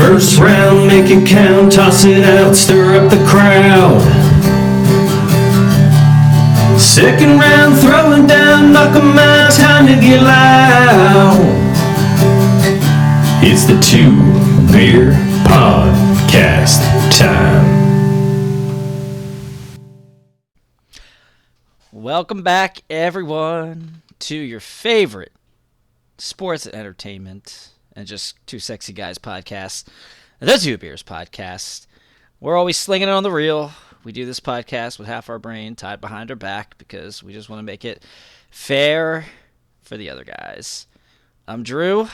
First round, make it count, toss it out, stir up the crowd. Second round, throwing down, knock 'em out, time to get loud. It's the Two Beer Podcast time. Welcome back, everyone, to your favorite sports and entertainment and just two sexy guys podcast, the Two Beers podcast. We're always slinging it on the reel. We do this podcast with half our brain tied behind our back because we just want to make it fair for the other guys. I'm Drew. You're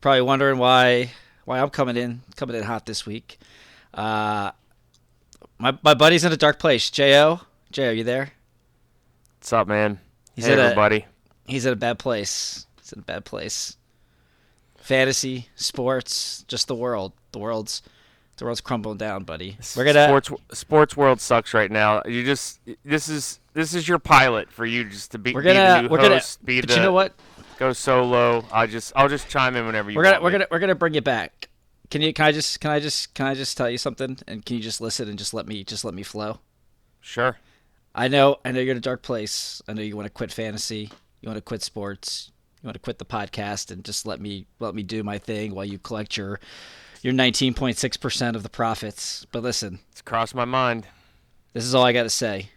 probably wondering why why I'm coming in coming in hot this week. Uh, my my buddy's in a dark place. Jo, Jo, you there? What's up, man? He's hey, at a- everybody. He's in a bad place. He's in a bad place. Fantasy, sports, just the world. The world's the world's crumbling down, buddy. We're gonna sports sports world sucks right now. You just this is this is your pilot for you just to be, we're be the gonna new we're gonna be but the you know what? go solo. I just I'll just chime in whenever you We're gonna want we're me. gonna we're gonna bring it back. Can you can I just can I just can I just tell you something and can you just listen and just let me just let me flow? Sure. I know I know you're in a dark place. I know you want to quit fantasy. You want to quit sports. You want to quit the podcast and just let me let me do my thing while you collect your your 19.6% of the profits. But listen, It's crossed my mind. This is all I got to say.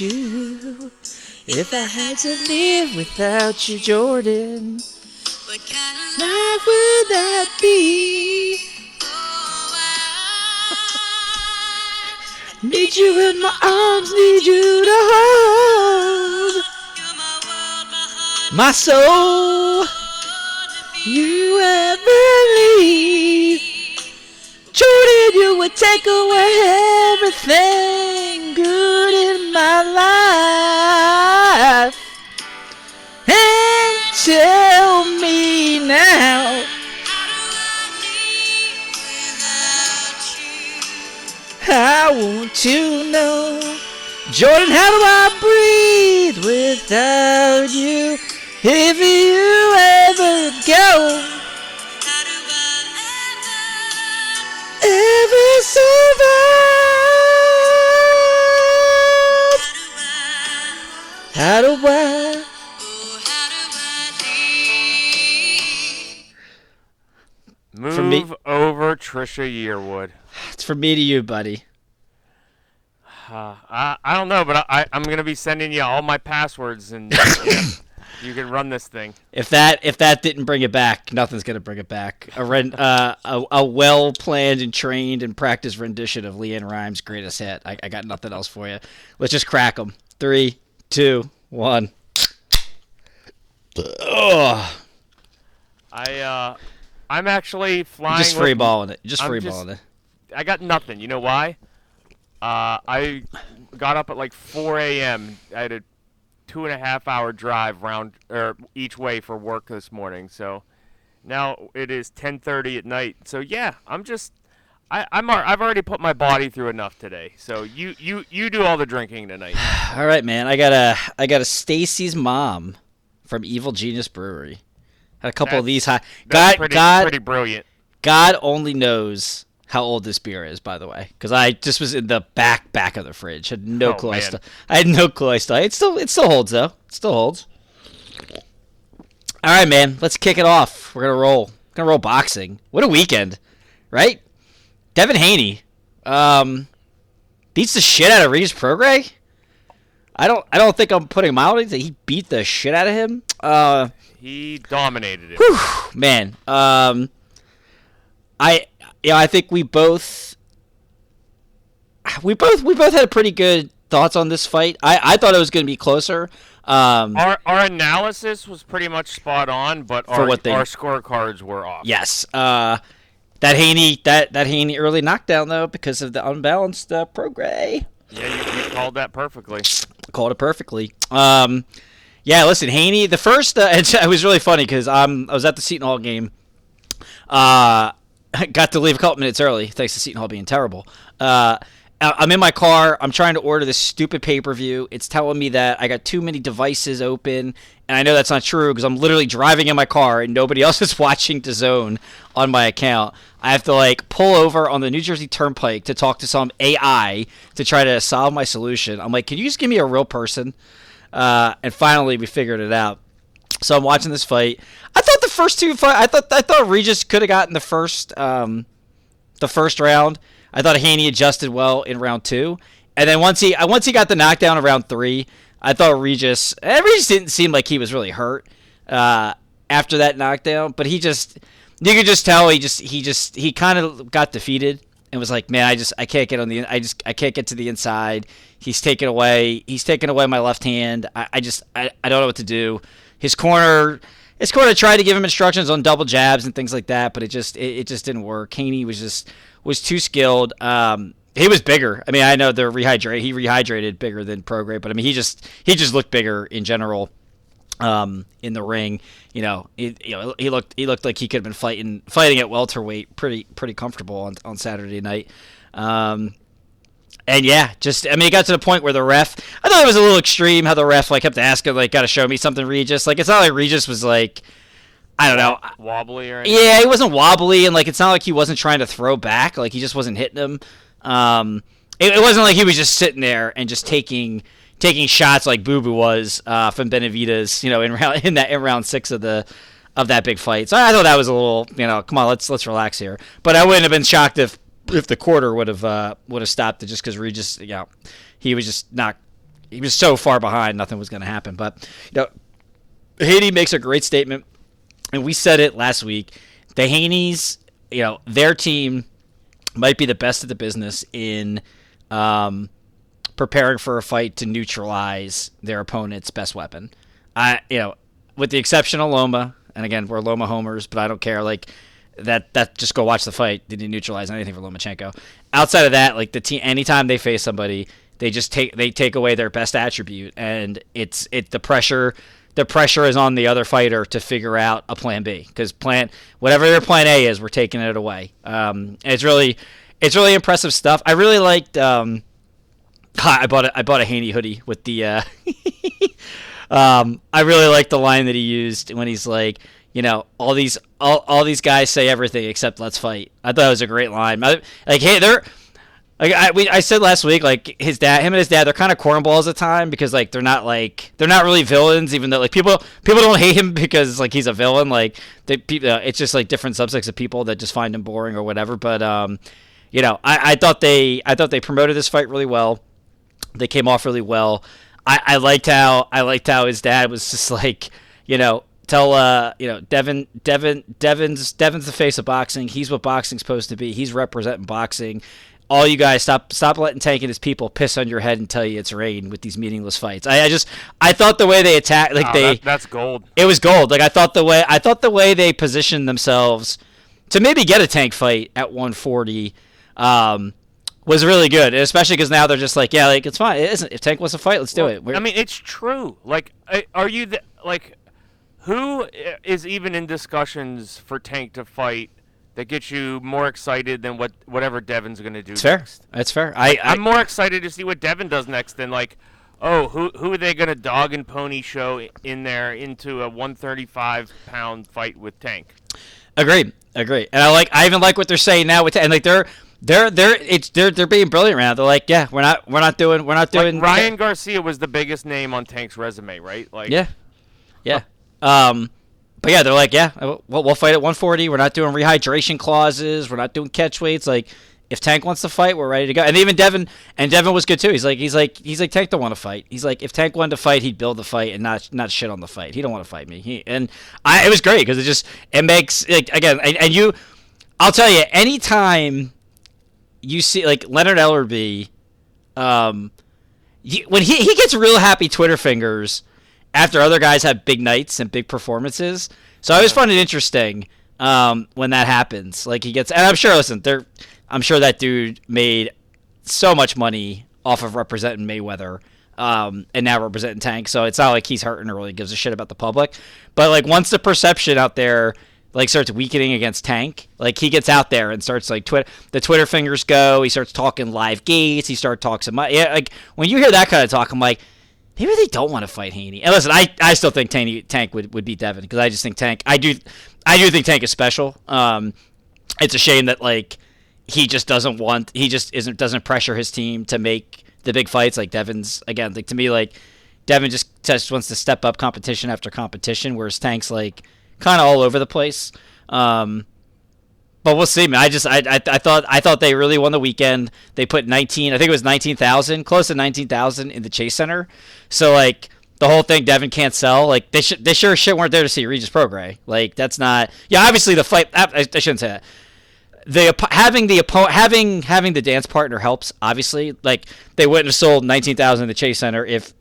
You, if I had to live without you, Jordan, What kind of life would that be? Oh, Need you in my arms, need you to hold You're my world, my heart, my soul. You ever leave, Jordan, you would take away everything good in my life. And tell me now? I want to know, Jordan, how do I breathe without you? If you ever go, How do I How do I? How do I live Move For me- over Trisha Yearwood. It's for me to you, buddy. Uh, I I don't know, but I, I'm gonna be sending you all my passwords and you, you can run this thing. If that if that didn't bring it back, nothing's gonna bring it back. A uh, a, a well planned and trained and practiced rendition of LeAnn Rimes' greatest hit. I, I got nothing else for you. Let's just crack them. Three, two, one. Ugh. I uh I'm actually flying. Just with- free balling it. Just I'm free just- balling it. I got nothing. You know why? Uh, I got up at like 4 a.m. I had a two and a half hour drive round or each way for work this morning. So now it is 10:30 at night. So yeah, I'm just I, I'm I've already put my body through enough today. So you you you do all the drinking tonight. All right, man. I got a I got a Stacy's mom from Evil Genius Brewery. Had a couple of these high. God, pretty God, pretty brilliant. God only knows how old this beer is, by the way, because I just was in the back back of the fridge. Had no Oh, clue. I, still, I had no clue. I still. It still it still holds though. It still holds. All right, man. Let's kick it off. We're gonna roll. We're gonna roll boxing. What a weekend, right? Devin Haney, um, beats the shit out of Regis Prograis. I don't. I don't think I'm putting him out. He beat the shit out of him. Uh, He dominated it. man. Um, I yeah, I think we both we both we both had pretty good thoughts on this fight. I I thought it was going to be closer. Um, Our our analysis was pretty much spot on, but our our scorecards were off. yes. Uh, that Haney that that Haney early knockdown though because of the unbalanced uh, Prograis. Yeah, you, you called that perfectly. called it perfectly. Um, Yeah, listen, Haney. The first, uh, it, was really funny because um, I was at the Seton Hall game. Uh, got to leave a couple minutes early thanks to Seton Hall being terrible. Uh, I'm in my car. I'm trying to order this stupid pay per view. It's telling me that I got too many devices open, and I know that's not true because I'm literally driving in my car and nobody else is watching DAZN on my account. I have to like pull over on the New Jersey Turnpike to talk to some AI to try to solve my solution. I'm like, can you just give me a real person? Uh, and finally, we figured it out. So I'm watching this fight. I thought the first two fight. I thought I thought Regis could have gotten the first um, the first round. I thought Haney adjusted well in round two, and then once he once he got the knockdown in round three, I thought Regis. eh, Regis didn't seem like he was really hurt uh, after that knockdown, but he just you could just tell he just he just he kind of got defeated and was like, man, I just I can't get on the I just I can't get to the inside. He's taken away he's taken away my left hand. I, I just I, I don't know what to do. His corner his corner tried to give him instructions on double jabs and things like that, but it just it, it just didn't work. Haney was just was too skilled. Um, he was bigger. I mean, I know the rehydrate he rehydrated bigger than Prograis, but I mean he just he just looked bigger in general um, in the ring. You know, he, you know, he looked he looked like he could have been fighting fighting at welterweight pretty pretty comfortable on, on Saturday night. Um, and yeah, just I mean, it got to the point where the ref. I thought it was a little extreme how the ref like kept asking like, "Got to show me something, Regis." Like it's not like Regis was like, I don't know. Wobbly or anything? Yeah, he wasn't wobbly, and like it's not like he wasn't trying to throw back. Like he just wasn't hitting him. Um, it, it wasn't like he was just sitting there and just taking taking shots like Boo Boo was uh, from Benavidez. You know, in round in that in round six of the of that big fight. So I thought that was a little, you know, come on, let's let's relax here. But I wouldn't have been shocked if if the quarter would have uh, would have stopped it just because Regis, you know, he was just not. He was so far behind, nothing was going to happen. But you know, Haney makes a great statement and we said it last week. The Haneys, you know, their team might be the best of the business in um, preparing for a fight to neutralize their opponent's best weapon. I, you know, with the exception of Loma, and again, we're Loma homers, but I don't care. Like that, that just go watch the fight. Didn't neutralize anything for Lomachenko. Outside of that, like the team, anytime they face somebody, they just take they take away their best attribute, and it's it the pressure the pressure is on the other fighter to figure out a plan B because plan whatever their plan A is, we're taking it away. Um, it's really it's really impressive stuff. I really liked. Um, I bought a, I bought a handy hoodie with the. Uh, um, I really like the line that he used when he's like, you know, all these all, all these guys say everything except let's fight. I thought it was a great line. I- Like, hey, they're like I, we, I said last week, like his dad, him and his dad, they're kind of cornballs at time because like they're not like they're not really villains, even though like people people don't hate him because like he's a villain. Like they, pe- uh, it's just like different subsects of people that just find him boring or whatever. But um, you know, I, I thought they I thought they promoted this fight really well. They came off really well. I, I liked how I liked how his dad was just like you know tell uh you know Devin Devin Devin's Devin's the face of boxing. He's what boxing's supposed to be. He's representing boxing. All you guys stop stop letting Tank and his people piss on your head and tell you it's rain with these meaningless fights. I, I just I thought the way they attacked like Oh, they that- that's gold. it was gold. Like I thought the way I thought the way they positioned themselves to maybe get a tank fight at 140 um, was really good, especially because now they're just like, yeah, like it's fine. It isn't. If Tank wants to fight, let's do it. We're- I mean, it's true. Like, are you the, like, who is even in discussions for Tank to fight that gets you more excited than what whatever Devin's going to do? it's fair. next? It's fair. I, I I'm more excited to see what Devin does next than like, oh, who who are they going to dog and pony show in there into a 135 pound fight with Tank? Agreed. Agreed. And I like. I even like what they're saying now with and like they're they're they're it's they're they're being brilliant right now. They're like, yeah, we're not we're not doing we're not Like, doing Ryan Garcia was the biggest name on Tank's resume, right? Like, Yeah, yeah. Um, but yeah, they're like, yeah, we'll, we'll fight at 140. We're not doing rehydration clauses. We're not doing catch weights. Like, if Tank wants to fight, we're ready to go. And even Devin and Devin was good too. He's like, he's like, he's like, Tank don't want to fight. He's like, if Tank wanted to fight, he'd build the fight and not not shit on the fight. He don't want to fight me. He and I, it was great because it just it makes like again and, and you, I'll tell you, anytime you see like Leonard Ellerbe, um, you, when he he gets real happy Twitter fingers after other guys have big nights and big performances. So I always find it interesting um, when that happens. Like he gets, and I'm sure. Listen, there, I'm sure that dude made so much money off of representing Mayweather. um, and now representing Tank. So it's not like he's hurting or really gives a shit about the public. But like once the perception out there like starts weakening against Tank, like he gets out there and starts like Twitter, the Twitter fingers go. He starts talking live gates. He starts talking yeah. Like when you hear that kind of talk, I'm like. Maybe they don't want to fight Haney. And listen, I, I still think Tank, Tank would, would beat Devin because I just think Tank. I do I do think Tank is special. Um, it's a shame that like he just doesn't want he just isn't doesn't pressure his team to make the big fights like Devin's again like to me like Devin just just wants to step up competition after competition whereas Tank's like kind of all over the place um, but we'll see man I just I, I, I thought I thought they really won the weekend they put 19 I think it was 19,000 close to 19,000 in the Chase Center so like the whole thing Devin can't sell. Like they should, they sure shit weren't there to see Regis Prograis. Like that's not. Yeah, obviously the fight. I, I shouldn't say that. The having the oppo- having having the dance partner helps. Obviously, like they wouldn't have sold nineteen thousand in the Chase Center if.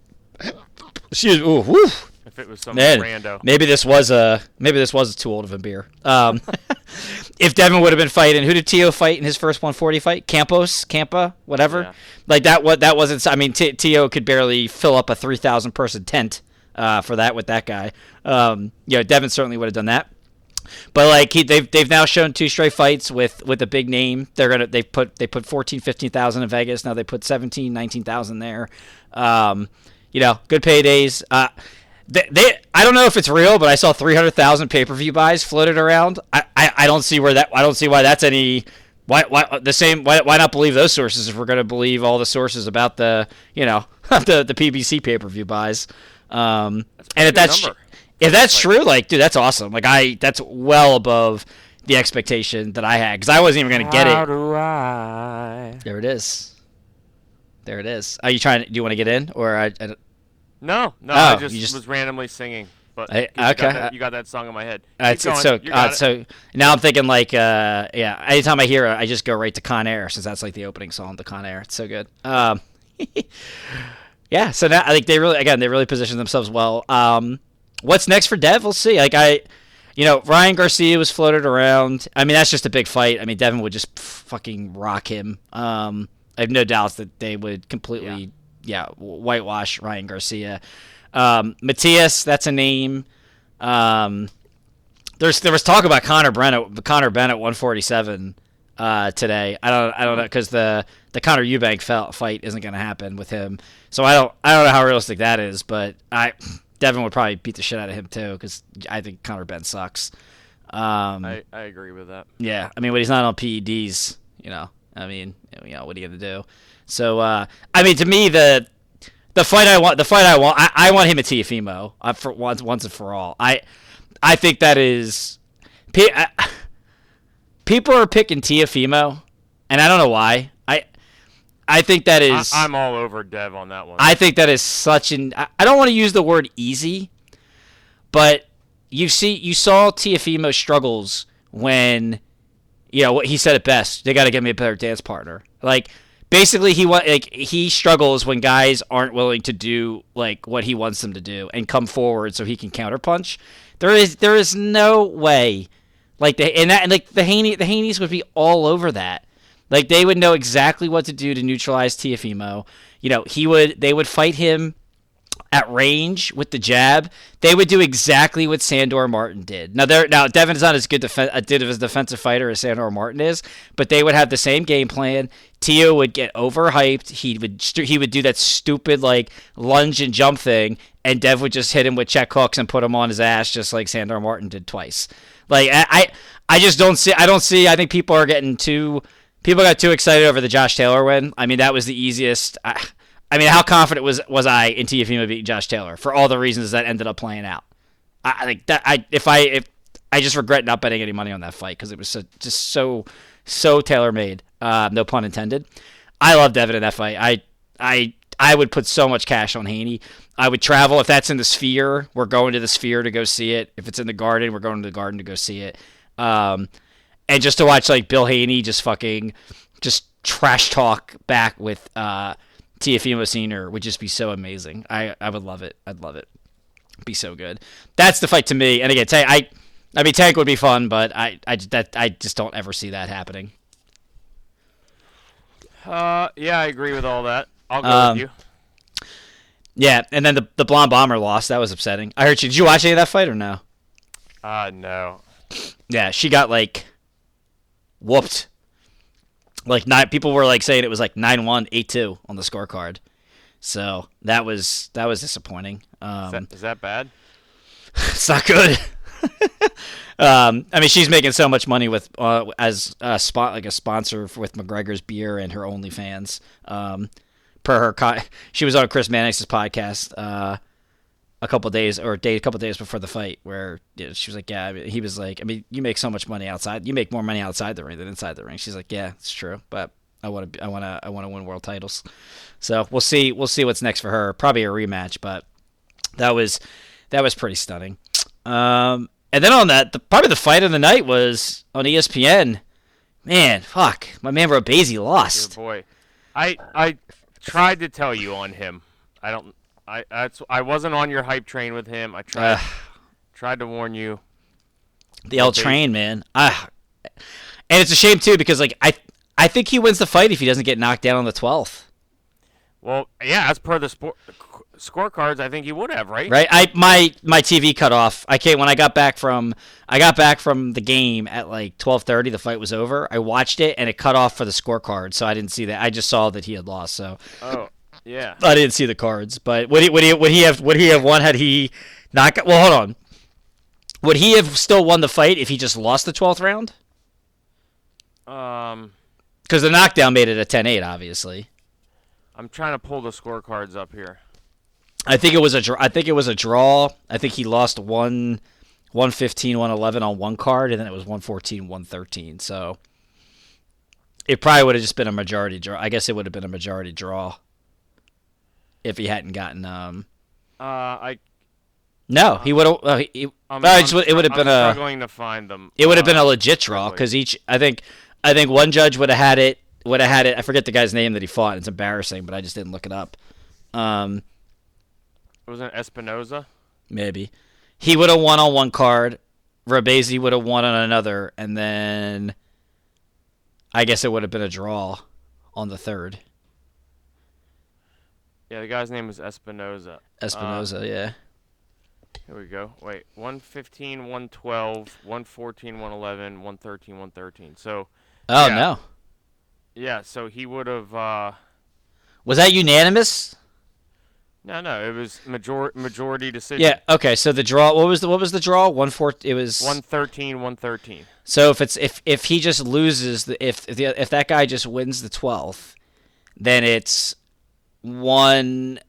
Excuse. Ooh, whew. If it was some Man, rando. maybe this was a maybe this was too old of a beer. Um, if Devin would have been fighting, who did Tio fight in his first 140 fight? Campos, Campa, whatever. Yeah. Like that. What that wasn't. I mean, T- Tio could barely fill up a 3,000 person tent uh, for that with that guy. Um, you know, Devin certainly would have done that. But like he, they've they've now shown two straight fights with with a big name. They're gonna they put they put 14, 15,000 in Vegas. Now they put 17, 19,000 there. Um, you know, good paydays. Uh, they, they I don't know if it's real, but I saw 300,000 pay per view buys floated around. I, I I don't see where that I don't see why that's any. Why, why the same? Why, why not believe those sources if we're going to believe all the sources about the you know the the PBC pay per view buys? Um, and if that's number. if that's true, like, dude, that's awesome. Like, I that's well above the expectation that I had because I wasn't even gonna get How it. do I? There it is. There it is. Are you trying? To, do you want to get in, or I? I No, no, I Oh, just, you just- was randomly singing. But I- you got okay. that- you got that song in my head. uh, it's, it's so uh, so now I'm thinking like uh yeah. Anytime I hear it, I just go right to Con Air since that's like the opening song to Con Air. It's so good. Um, yeah. So now I think they really again they really position themselves well. Um, what's next for Dev? We'll see. Like I, you know, Ryan Garcia was floated around. I mean, that's just a big fight. I mean, Devin would just fucking rock him. Um, I have no doubts that they would completely, yeah, whitewash Ryan Garcia. Um, Matthias, that's a name. Um, there's there was talk about Connor Bennett, Connor Bennett, 147 uh, today. I don't I don't know because the the Connor Eubank fight isn't going to happen with him. So I don't I don't know how realistic that is, but I Devin would probably beat the shit out of him too because I think Connor Benn sucks. Um, I, I agree with that. yeah, I mean, when he's not on PEDs, you know, I mean, you know, what are you gonna do? So, uh, I mean, to me, the the fight I want, the fight I want, I, I want him at Teofimo uh, for once, once and for all. I, I think that is, pe- I, people are picking Teofimo, and I don't know why. I, I think that is. I, I'm all over Dev on that one. I think that is such an. I I don't want to use the word easy, but you see, you saw Teofimo struggles when, you know, what he said it best. They got to get me a better dance partner. Like basically, he like he struggles when guys aren't willing to do like what he wants them to do and come forward so he can counterpunch. There is there is no way, like the and that and like the Haney the Haneys would be all over that. Like they would know exactly what to do to neutralize Teofimo. You know, he would they would fight him at range with the jab. They would do exactly what Sandor Martin did. Now there now Devin is not as good a good of a defensive fighter as Sandor Martin is, but they would have the same game plan. Tio would get overhyped. He would he would do that stupid like lunge and jump thing, and Dev would just hit him with check hooks and put him on his ass just like Sandor Martin did twice. Like I I, I just don't see I don't see I think people are getting too people got too excited over the Josh Taylor win. I mean, that was the easiest. I, I mean, how confident was was I in Teofimo beating Josh Taylor for all the reasons that ended up playing out? I think that I if I if I just regret not betting any money on that fight because it was so, just so so tailor made. Uh, no pun intended. I love Devin in that fight. I I I would put so much cash on Haney. I would travel if that's in the Sphere. We're going to the Sphere to go see it. If it's in the Garden, we're going to the Garden to go see it. Um, and just to watch like Bill Haney just fucking just trash talk back with uh Teofimo Senior would just be so amazing. I I would love it. I'd love it. Be so good. That's the fight to me. And again, Tank, I I mean Tank would be fun, but I I that I just don't ever see that happening. Uh, yeah, I agree with all that. I'll go Um, with you. Yeah, and then the the blonde bomber lost. That was upsetting. I heard you. Did you watch any of that fight or no? Uh, no. Yeah, she got like whooped. Like nine people were like saying it was like 9-1, 8-2 on the scorecard. So that was that was disappointing. Is, Um, that, is that bad? it's not good. um, I mean, she's making so much money with uh, as a spot like a sponsor with McGregor's beer and her OnlyFans. Um, per her, co- she was on Chris Mannix's podcast uh, a couple days or a day, a couple days before the fight, where you know, she was like, "Yeah," I mean, he was like, "I mean, you make so much money outside. You make more money outside the ring than inside the ring." She's like, "Yeah, it's true, but." I want to. I want to. I want to win world titles. So we'll see. We'll see what's next for her. Probably a rematch, but that was that was pretty stunning. Um, and then on that, the, probably the fight of the night was on ESPN. Man, fuck, my man Dear lost. boy. I I tried to tell you on him. I don't. I that's I wasn't on your hype train with him. I tried Uh, tried to warn you. the L train, man. Ah, and it's a shame too because like I I think he wins the fight if he doesn't get knocked down on the twelfth. Well, yeah, as per the sport scorecards, I think he would have, right? Right? I my my TV cut off. I came when I got back from I got back from the game at like twelve thirty. The fight was over. I watched it and it cut off for the scorecard, so I didn't see that. I just saw that he had lost. So Oh, yeah. I didn't see the cards, but would he would he would he have would he have won had he not got, well hold on. Would he have still won the fight if he just lost the 12th round? Um, Cuz the knockdown made it a 10-8 obviously. I'm trying to pull the scorecards up here. I think it was a I think it was a draw. I think he lost 1 115 111 on one card and then it was 114 113. So it probably would have just been a majority draw. I guess it would have been a majority draw if he hadn't gotten um Uh, I no, he would have. Uh, he, I'm, uh, it, I'm would- it would have been I'm a. struggling to find them. It would have been Uh, a legit draw because each. I think. I think one judge would have had it. Would have had it. I forget the guy's name that he fought. It's embarrassing, but I just didn't look it up. Um, wasn't it Espinoza. maybe he would have won on one card. Robeisy would have won on another, and then I guess it would have been a draw on the third. Yeah, the guy's name was Espinoza. Espinoza, yeah. Here we go. Wait, 115, 112, 114, 111, 113, 113. So, Oh yeah. no, yeah, so he would have. Uh, was that unanimous? No, no, it was major- majority decision. Yeah. Okay. So the draw. What was the what was the draw? One four. It was 113, 113. So if it's if if he just loses the if if, the, if that guy just wins the twelfth, then it's one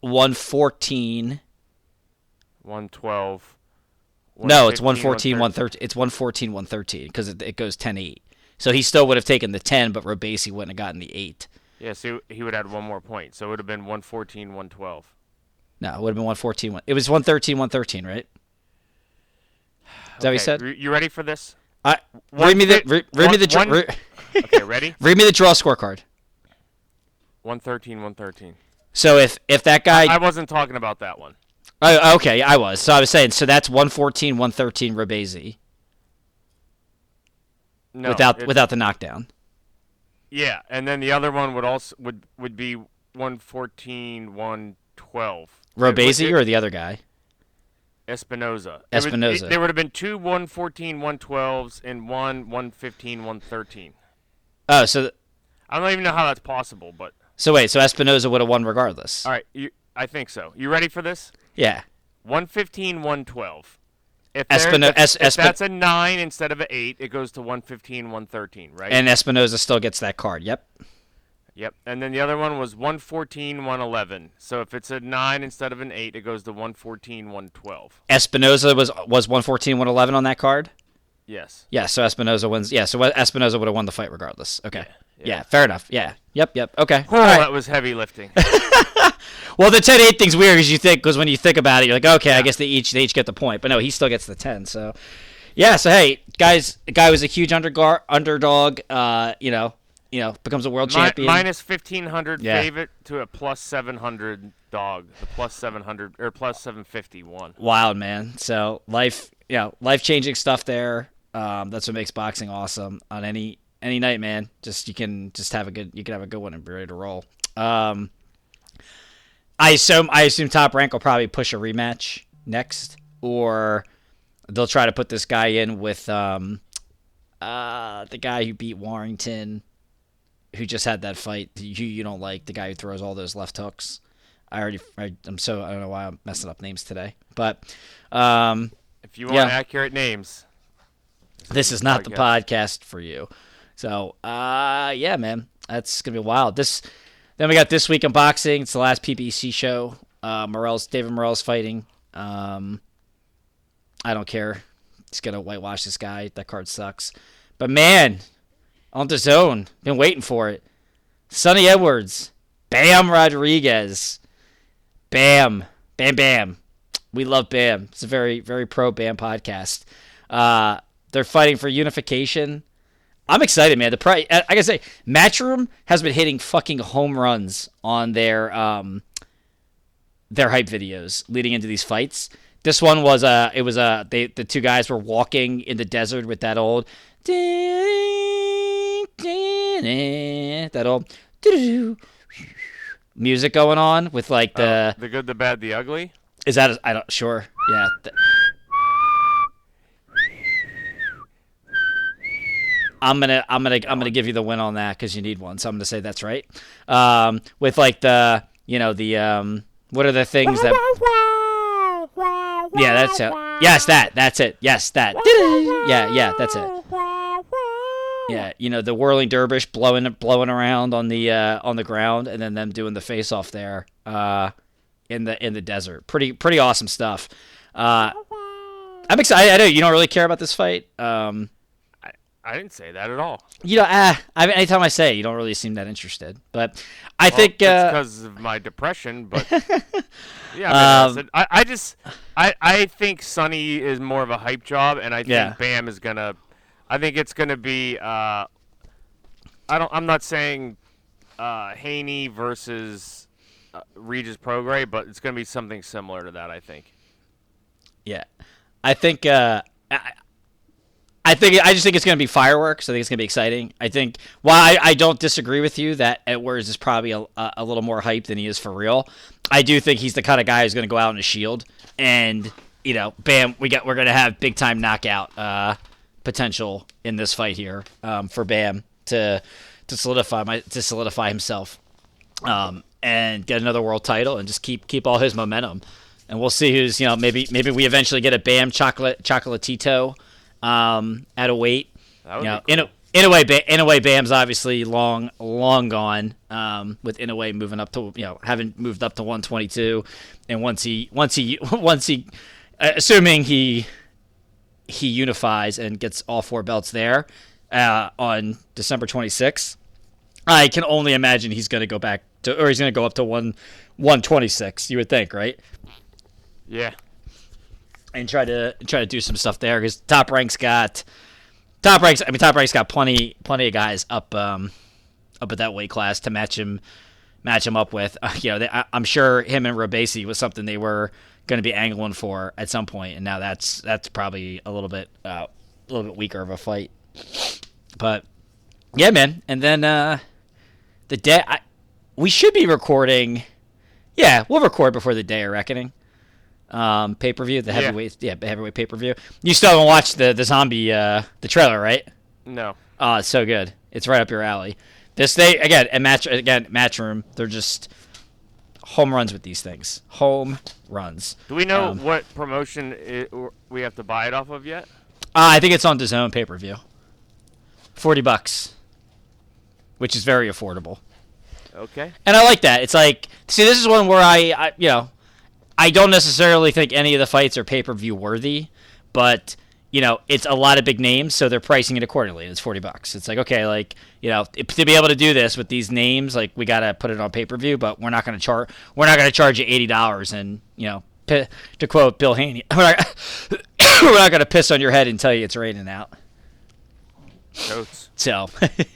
one fourteen. 112. No, it's 114, 113. It's 114, 113 because it, it goes 10 8. So he still would have taken the 10, but Robeisy wouldn't have gotten the 8. Yeah, so he would have had one more point. So it would have been 114, 112. No, it would have been 114. one- It was 113, 113, right? Is that what you said? You ready for this? I, one read me the read, read me the one- re- Okay, ready? read me the draw scorecard. 113, 113. So if if that guy I wasn't talking about that one. Oh, okay, I was. So I was saying, so that's 114, 113 Robeisy No, without without the knockdown. Yeah, and then the other one would also would would be 114, 112. It would- Robeisy or the other guy? Espinoza. It would- Espinoza. it- there would have been two 114, 112s and one 115, 113. Oh, so I don't even know how that's possible, but so wait, so Espinoza would have won regardless. all right, you, I think so. You ready for this? Yeah. 115, 112. If, Espino- if, Es- if that's a 9 instead of an 8, it goes to 115, 113, right? And Espinoza still gets that card. Yep. Yep. And then the other one was 114, 111. So if it's a 9 instead of an 8, it goes to 114, 112. Espinoza was was 114, 111 on that card. Yes. Yeah, so Espinoza wins. Yeah, so Espinoza would have won the fight regardless. Okay. Yeah, yeah. fair enough. Yeah. Yep, yep. Okay. All right. that was heavy lifting. Well, the 10-8 thing's weird because you think because when you think about it, you're like, okay, I guess they each they each get the point, but no, he still gets the 10. So, yeah. So hey, guys, the guy was a huge undergar- underdog. Uh, you know, you know, becomes a world Mi- champion. minus 1500 Yeah. favorite to a plus 700 dog. The plus 700 or plus 751. Wild man. So life, you know, life changing stuff there. Um, that's what makes boxing awesome. On any any night, man, just you can just have a good you can have a good one and be ready to roll. Um, I assume I assume Top Rank will probably push a rematch next, or they'll try to put this guy in with um, uh, the guy who beat Warrington, who just had that fight. You you don't like the guy who throws all those left hooks. I already I, I'm so I don't know why I'm messing up names today, but um, If you want Yeah. accurate names, this is not the podcast for you. So, uh, yeah, man, that's gonna be wild. This, then we got this week in boxing. It's the last PBC show. Uh, Morrell's David Morrell's fighting. Um, I don't care. He's gonna whitewash this guy. That card sucks. But man, on the zone, been waiting for it. Sunny Edwards, Bam Rodriguez, Bam, Bam Bam. We love Bam. It's a very very pro Bam podcast. Uh, they're fighting for unification. I'm excited, man. The price, I gotta say, Matchroom has been hitting fucking home runs on their um their hype videos leading into these fights. This one was uh it was uh they the two guys were walking in the desert with that old that old music going on with like the the good, the bad, the ugly. is that I don't sure yeah. th- I'm gonna I'm gonna I'm gonna give you the win on that because you need one. So I'm gonna say that's right. Um, with like the you know the um what are the things that yeah that's it. Yes that that's it. Yes that yeah yeah that's it. Yeah, you know the whirling dervish blowing blowing around on the uh, on the ground, and then them doing the face off there uh, in the in the desert. Pretty pretty awesome stuff. Uh, I'm excited. I know you don't really care about this fight. Um, I didn't say that at all. you know, ah, I mean, anytime I say it, you don't really seem that interested. But I Well, think that's uh, because of my depression, but yeah, I, mean, Um, I, I just I I think Sunny is more of a hype job, and I think Yeah. Bam is gonna. I think it's gonna be. Uh, I don't. I'm not saying uh, Haney versus uh, Regis Prograis, but it's gonna be something similar to that. I think. Yeah, I think uh, I, I think I just think it's going to be fireworks. I think it's going to be exciting. I think while I, I don't disagree with you that Edwards is probably a, a, little more hype than he is for real. I do think he's the kind of guy who's going to go out in a shield and you know, bam, we got we're going to have big time knockout uh, potential in this fight here um, for Bam to to solidify my to solidify himself um, and get another world title and just keep keep all his momentum. And we'll see who's you know maybe maybe we eventually get a Bam chocolate chocolatito um, at a weight. That would You know, be in a in a way, ba- in a way, Bam's obviously long long gone. Um, with in a way moving up to you know having moved up to 122, and once he once he once he, uh, assuming he he unifies and gets all four belts there uh, on December 26th. I can only imagine he's going to go back to, or he's going to go up to one, 126. You would think, right? Yeah. And try to try to do some stuff there because top ranks got top ranks. I mean, top ranks got plenty plenty of guys up um up at that weight class to match him match him up with. Uh, you know, they, I, I'm sure him and Robeisy was something they were going to be angling for at some point, and now that's that's probably a little bit uh, a little bit weaker of a fight. But yeah, man. And then uh, the day I, we should be recording. Yeah, we'll record before the day of reckoning. Um, pay per view, the heavyweight, yeah, the heavyweight pay per view. You still haven't watched the the zombie uh, the trailer, right? No. Oh, it's so good. It's right up your alley. This they again and match again match room. They're just home runs with these things. Home runs. Do we know Um, what promotion it, we have to buy it off of yet? Uh, I think it's on DAZN pay per view. Forty bucks, which is very affordable. Okay. And I like that. It's like, see, this is one where I, I you know, I don't necessarily think any of the fights are pay per view worthy, but you know, it's a lot of big names, so they're pricing it accordingly. It's forty bucks. It's like okay, like you know, if- to be able to do this with these names, like we gotta put it on pay per view, but we're not gonna charge, we're not gonna charge you eighty dollars, and you know, pi- to quote Bill Haney, we're not, we're not gonna piss on your head and tell you it's raining out. So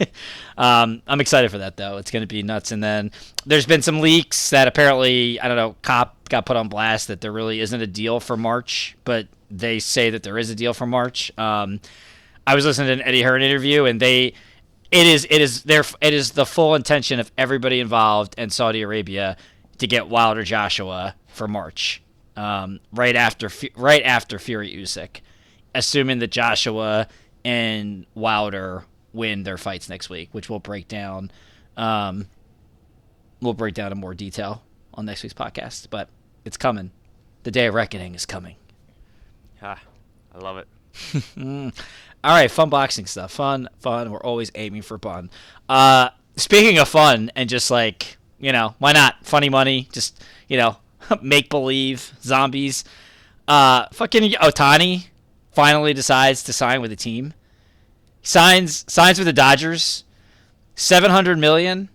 um, I'm excited for that though. It's going to be nuts. And then there's been some leaks that apparently I don't know. Cop got put on blast that there really isn't a deal for March, but they say that there is a deal for March. Um, I was listening to an Eddie Hearn interview, and they it is it is their it is the full intention of everybody involved in Saudi Arabia to get Wilder Joshua for March, um, right after right after Fury Usyk, assuming that Joshua and Wilder win their fights next week, which we'll break down. Um, we'll break down in more detail on next week's podcast, but it's coming. The day of reckoning is coming. Ah, I love it. All right, fun boxing stuff. Fun, fun. We're always aiming for fun. Uh, speaking of fun and just like you know, why not? Funny money, just you know, make believe zombies. Uh, fucking Ohtani finally decides to sign with the team. Signs signs with the Dodgers. Seven hundred million,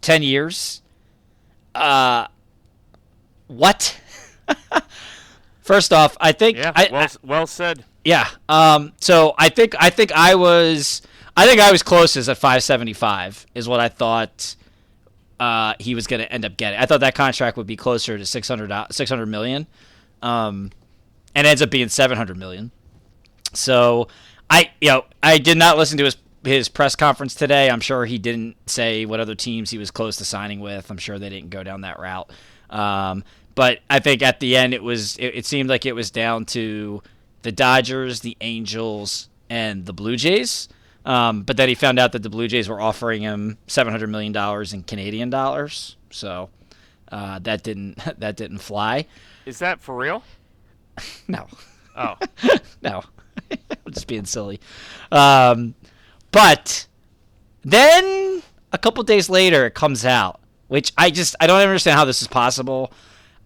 ten years. Uh, what? First off, I think Yeah, I, well, well said. yeah. Um. So I think I think I was I think I was closest at 575 is what I thought. Uh, he was going to end up getting. I thought that contract would be closer to 600 600 million, um, and ends up being 700 million. So I you know I did not listen to his his press conference today. I'm sure he didn't say what other teams he was close to signing with. I'm sure they didn't go down that route. Um, but I think at the end it was it, it seemed like it was down to the Dodgers, the Angels, and the Blue Jays. Um, but then he found out that the Blue Jays were offering him seven hundred million dollars in Canadian dollars. So uh, that didn't that didn't fly. Is that for real? No, Oh, no, I'm just being silly. Um, but then a couple days later, it comes out, which I just I don't understand how this is possible.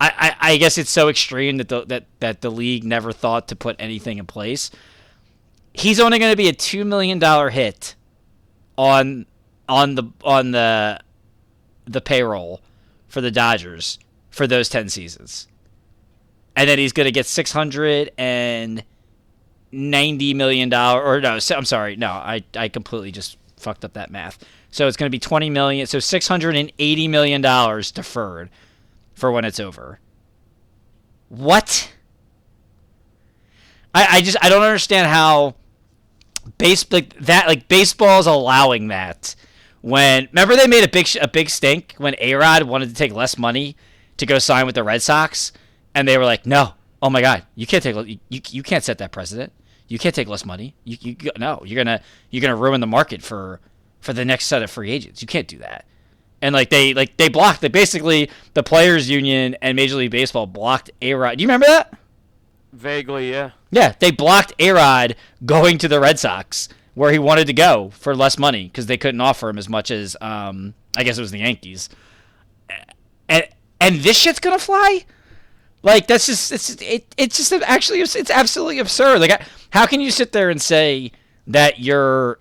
I, I, I guess it's so extreme that the that, that the league never thought to put anything in place. He's only going to be a two million dollar hit on on the on the the payroll for the Dodgers for those ten seasons, and then he's going to get six hundred and ninety million dollar or no i'm sorry no i i completely just fucked up that math. So it's going to be 20 million so 680 million dollars deferred for when it's over. What? I i just i don't understand how base like that like baseball's allowing that when remember they made a big a big stink when A-Rod wanted to take less money to go sign with the Red Sox? And they were like no. Oh my god. You can't take you, you can't set that precedent you can't take less money you, you no you're gonna you're gonna ruin the market for for the next set of free agents you can't do that and like they like they blocked they basically the players union and Major League Baseball blocked A-Rod do you remember that vaguely, yeah. yeah, they blocked A-Rod going to the Red Sox where he wanted to go for less money because they couldn't offer him as much as um, I guess it was the Yankees. And and this shit's gonna fly. Like that's just it's it, it's just actually it's absolutely absurd. Like how can you sit there and say that you're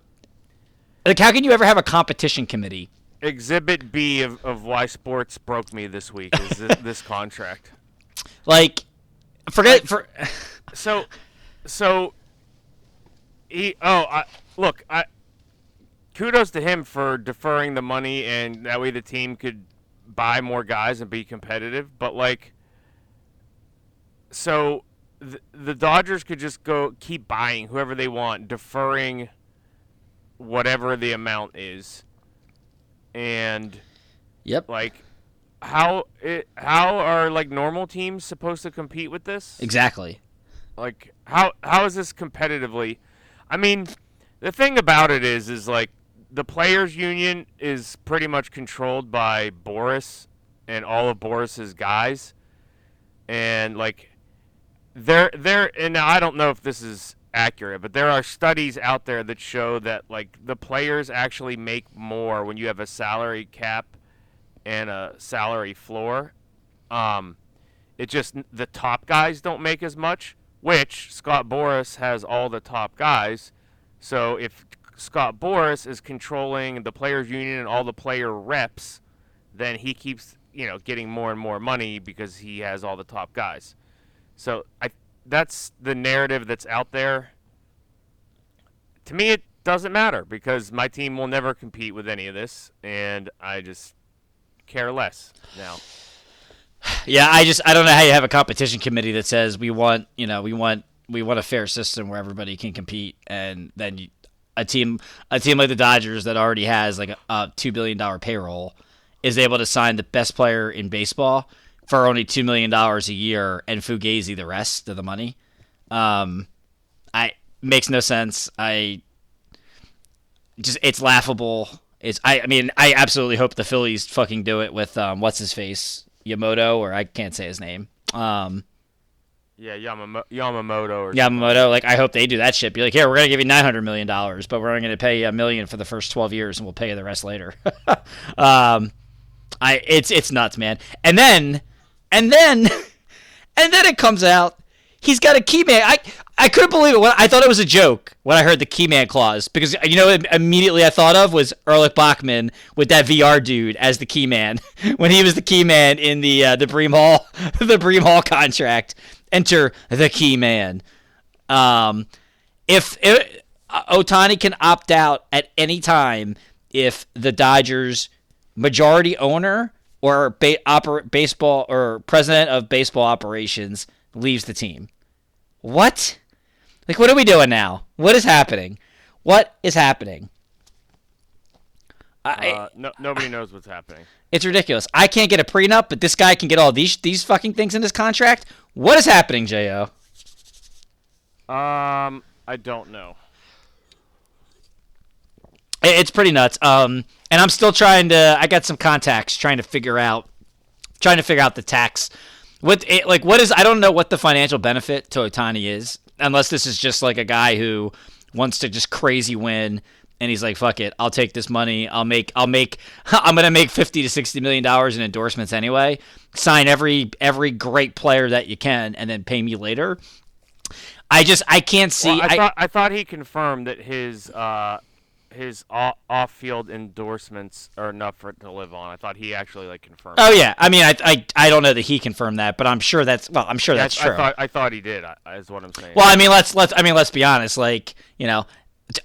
like how can you ever have a competition committee? Exhibit B of, of why sports broke me this week is this, this contract. Like forget for So, so he. Oh, I, look. I kudos to him for deferring the money, and that way the team could buy more guys and be competitive. But like, so the, the Dodgers could just go keep buying whoever they want, deferring whatever the amount is, and Yep. like. How it, how are like normal teams supposed to compete with this? Exactly. Like how how is this competitively? I mean, the thing about it is is like the players union is pretty much controlled by Boras and all of Boras's guys. And like there there and I don't know if this is accurate, but there are studies out there that show that like the players actually make more when you have a salary cap and a salary floor. Um it just the top guys don't make as much, which Scott Boras has all the top guys. So if Scott Boras is controlling the players union and all the player reps, then he keeps, you know, getting more and more money because he has all the top guys. So I that's the narrative that's out there. To me it doesn't matter because my team will never compete with any of this and I just care less now. Yeah, I just I don't know how you have a competition committee that says we want you know we want we want a fair system where everybody can compete, and then you, a team a team like the Dodgers that already has like a, a two billion dollar payroll, is able to sign the best player in baseball for only two million dollars a year and Fugazi the rest of the money. Um, I makes no sense. I just it's laughable. It's I, I mean I absolutely hope the Phillies fucking do it with um what's his face Yamoto or I can't say his name. Um Yeah, Yamamo- Yamamoto or Yamamoto, like I hope they do that shit. Be like, here, we're gonna give you nine hundred million dollars, but we're only gonna pay you a million for the first twelve years, and we'll pay you the rest later. um, I it's it's nuts, man. And then, and then, and then it comes out he's got a key man. I I couldn't believe it. When, I thought it was a joke when I heard the key man clause because you know immediately I thought of was Erlich Bachman with that VR dude as the key man when he was the key man in the uh, the Bream Hall the Bream Hall contract. Enter the key man. Um, if, if Ohtani can opt out at any time if the Dodgers majority owner or ba- oper- baseball or president of baseball operations leaves the team. What? Like, what are we doing now? What is happening? What is happening? I, Uh, no, nobody knows what's happening. it's ridiculous. I can't get a prenup, but this guy can get all these these fucking things in his contract. What is happening, Jo? Um, I don't know. It- It's pretty nuts. Um, and I'm still trying to. I got some contacts trying to figure out, trying to figure out the tax. What it, like what is? I don't know what the financial benefit to Ohtani is, unless this is just like a guy who wants to just crazy win, and he's like, "Fuck it, I'll take this money. I'll make. I'll make. I'm gonna make fifty to sixty million dollars in endorsements anyway. Sign every every great player that you can, and then pay me later." I just I can't see. Well, I, I- thought I thought he confirmed that his uh his off- off-field endorsements are enough for it to live on. I thought he actually like confirmed. Oh yeah, I mean, I, I I don't know that he confirmed that, but I'm sure that's well, I'm sure Yeah, that's I, true. I thought I thought he did. Is what I'm saying. well, I mean, let's let's I mean, let's be honest. Like you know,